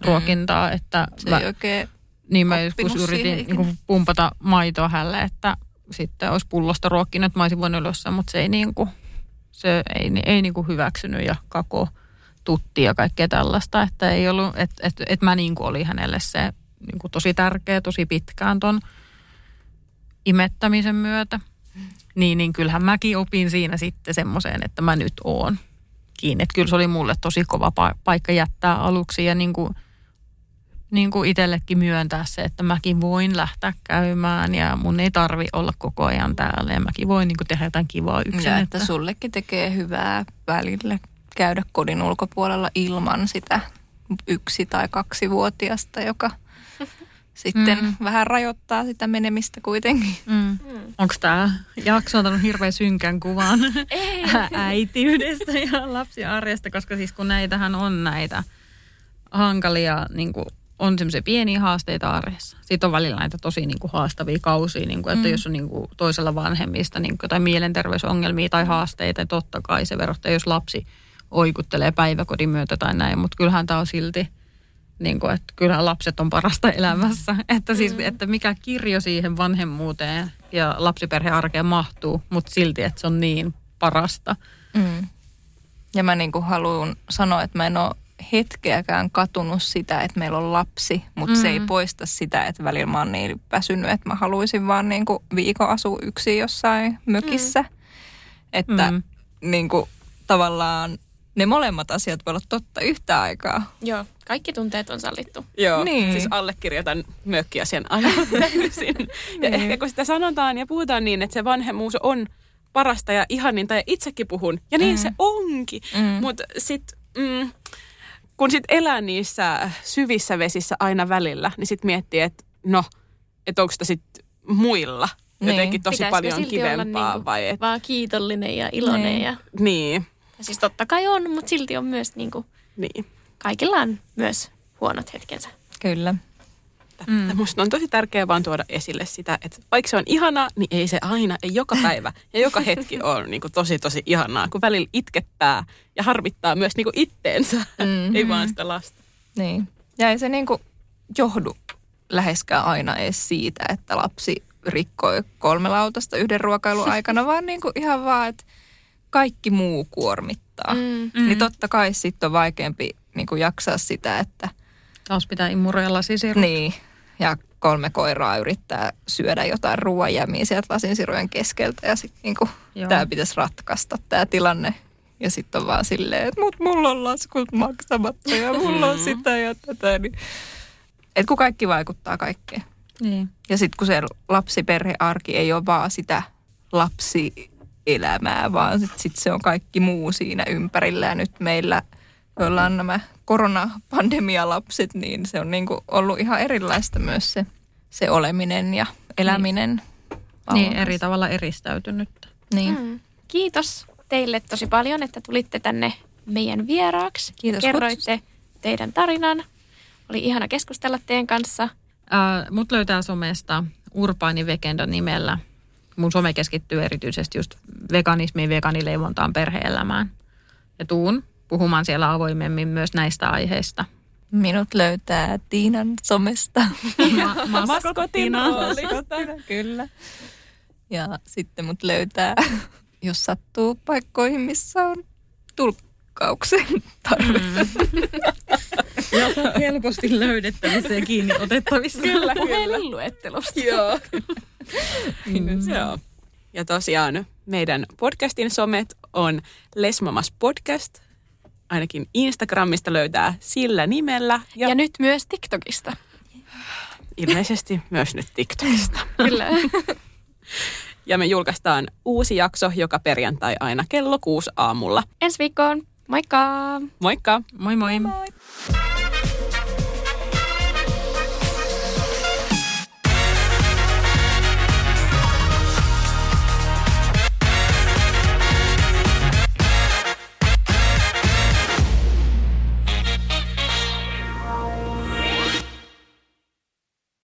ruokintaa. Mm. Että Se mä, ei oikein Niin mä joskus yritin niinku pumpata maitoa hälle, että sitten olisi pullosta ruokkinut, että mä olisin voinut jossain, mutta se ei, niinku, se ei, ei niinku hyväksynyt ja kako tutti ja kaikkea tällaista, että ei ollut, että et, et mä niin kuin olin hänelle se niin kuin tosi tärkeä, tosi pitkään ton imettämisen myötä. Niin, niin kyllähän mäkin opin siinä sitten semmoiseen, että mä nyt oon kiinni. Että kyllä se oli mulle tosi kova paikka jättää aluksi ja niin kuin, niin kuin itsellekin myöntää se, että mäkin voin lähteä käymään ja mun ei tarvi olla koko ajan täällä ja mäkin voin niin kuin tehdä jotain kivaa yksin. Ja että, että sullekin tekee hyvää välillä käydä kodin ulkopuolella ilman sitä yksi- tai kaksivuotiasta, joka sitten mm. vähän rajoittaa sitä menemistä kuitenkin. Mm. Mm. Onko tämä jakso antanut hirveän synkän kuvan äitiydestä ja lapsiarjesta, koska siis kun näitähän on näitä hankalia niin kuin on semmoisia pieniä haasteita arjessa. Sitten on välillä näitä tosi niin kuin haastavia kausia, niin kuin, että mm. jos on niin kuin toisella vanhemmista niin kuin, tai mielenterveysongelmia tai haasteita, niin totta kai se verottaa, jos lapsi oikuttelee päiväkodin myötä tai näin. Mutta kyllähän tämä on silti, niin kuin, että kyllähän lapset on parasta elämässä. Että, siis, mm. että mikä kirjo siihen vanhemmuuteen ja lapsiperhearkeen mahtuu, mutta silti, että se on niin parasta. Mm. Ja mä niin kuin haluan sanoa, että mä en ole hetkeäkään katunut sitä, että meillä on lapsi, mutta mm. se ei mm. poista sitä, että välillä mä oon niin väsynyt, että mä haluaisin vaan niin kuin viikon asua yksin jossain mökissä. Mm. Että mm. niin kuin, tavallaan ne molemmat asiat voi olla totta yhtä aikaa. Joo, kaikki tunteet on sallittu. Joo, niin. siis allekirjoitan mökkiasian aivan täysin. ja niin. ehkä kun sitä sanotaan ja puhutaan niin, että se vanhemmuus on parasta ja ihaninta ja itsekin puhun. Ja niin mm. se onkin. Mm. Mutta sitten... Mm, kun sitten elää niissä syvissä vesissä aina välillä, niin sitten miettii, että no, että onko sitä sitten muilla niin. jotenkin tosi Pitäisikö paljon kivempaa. Niinku vai et... Vaan kiitollinen ja iloinen. Niin. Ja... niin. Ja siis totta kai on, mutta silti on myös niinku, niin. kaikilla on myös huonot hetkensä. Kyllä. Mm. Musta on tosi tärkeää vaan tuoda esille sitä, että vaikka se on ihanaa, niin ei se aina, ei joka päivä ja joka hetki on niin kuin tosi tosi ihanaa, kun välillä itkettää ja harvittaa myös niin kuin itteensä, mm-hmm. ei vaan sitä lasta. Niin. Ja ei se niin kuin johdu läheskään aina edes siitä, että lapsi rikkoi kolme lautasta yhden ruokailun aikana, vaan niin kuin ihan vaan, että kaikki muu kuormittaa. Mm. Niin totta kai sitten on vaikeampi niin kuin jaksaa sitä, että – Taas pitää imuroida lasisiru. Niin, ja kolme koiraa yrittää syödä jotain ruoanjämiä sieltä lasinsirujen keskeltä ja sitten niinku, tämä pitäisi ratkaista tämä tilanne. Ja sitten on vaan silleen, että mut mulla on laskut maksamatta ja mulla on sitä ja tätä. Niin. Et kun kaikki vaikuttaa kaikkeen. Niin. Ja sitten kun se lapsiperhearki ei ole vaan sitä lapsielämää, vaan sitten sit se on kaikki muu siinä ympärillä. Ja nyt meillä, joilla on nämä koronapandemialapset, niin se on niin kuin ollut ihan erilaista myös se, se oleminen ja eläminen. Niin, niin eri tavalla eristäytynyt. Niin. Mm. Kiitos teille tosi paljon, että tulitte tänne meidän vieraaksi. Kiitos Kerroitte kutsusta. teidän tarinan. Oli ihana keskustella teidän kanssa. Äh, mut löytää somesta Urbaani Vekenda nimellä. Mun some keskittyy erityisesti just veganismiin, veganileivontaan, perheelämään. Ja tuun puhumaan siellä avoimemmin myös näistä aiheista. Minut löytää Tiinan somesta. Ma- maskotina. Kyllä. Ja sitten mut löytää, jos sattuu paikkoihin, missä on tulkkauksen tarve. Mm. ja helposti löydettävissä ja kiinni otettavissa. Kyllä, puhelinluettelosta. Joo. mm. Joo. Ja tosiaan meidän podcastin somet on Lesmamas Podcast ainakin Instagramista löytää sillä nimellä. Ja, ja nyt myös TikTokista. Ilmeisesti myös nyt TikTokista. Kyllä. ja me julkaistaan uusi jakso joka perjantai aina kello kuusi aamulla. Ensi viikkoon. Moikka! Moikka! Moi moi! moi.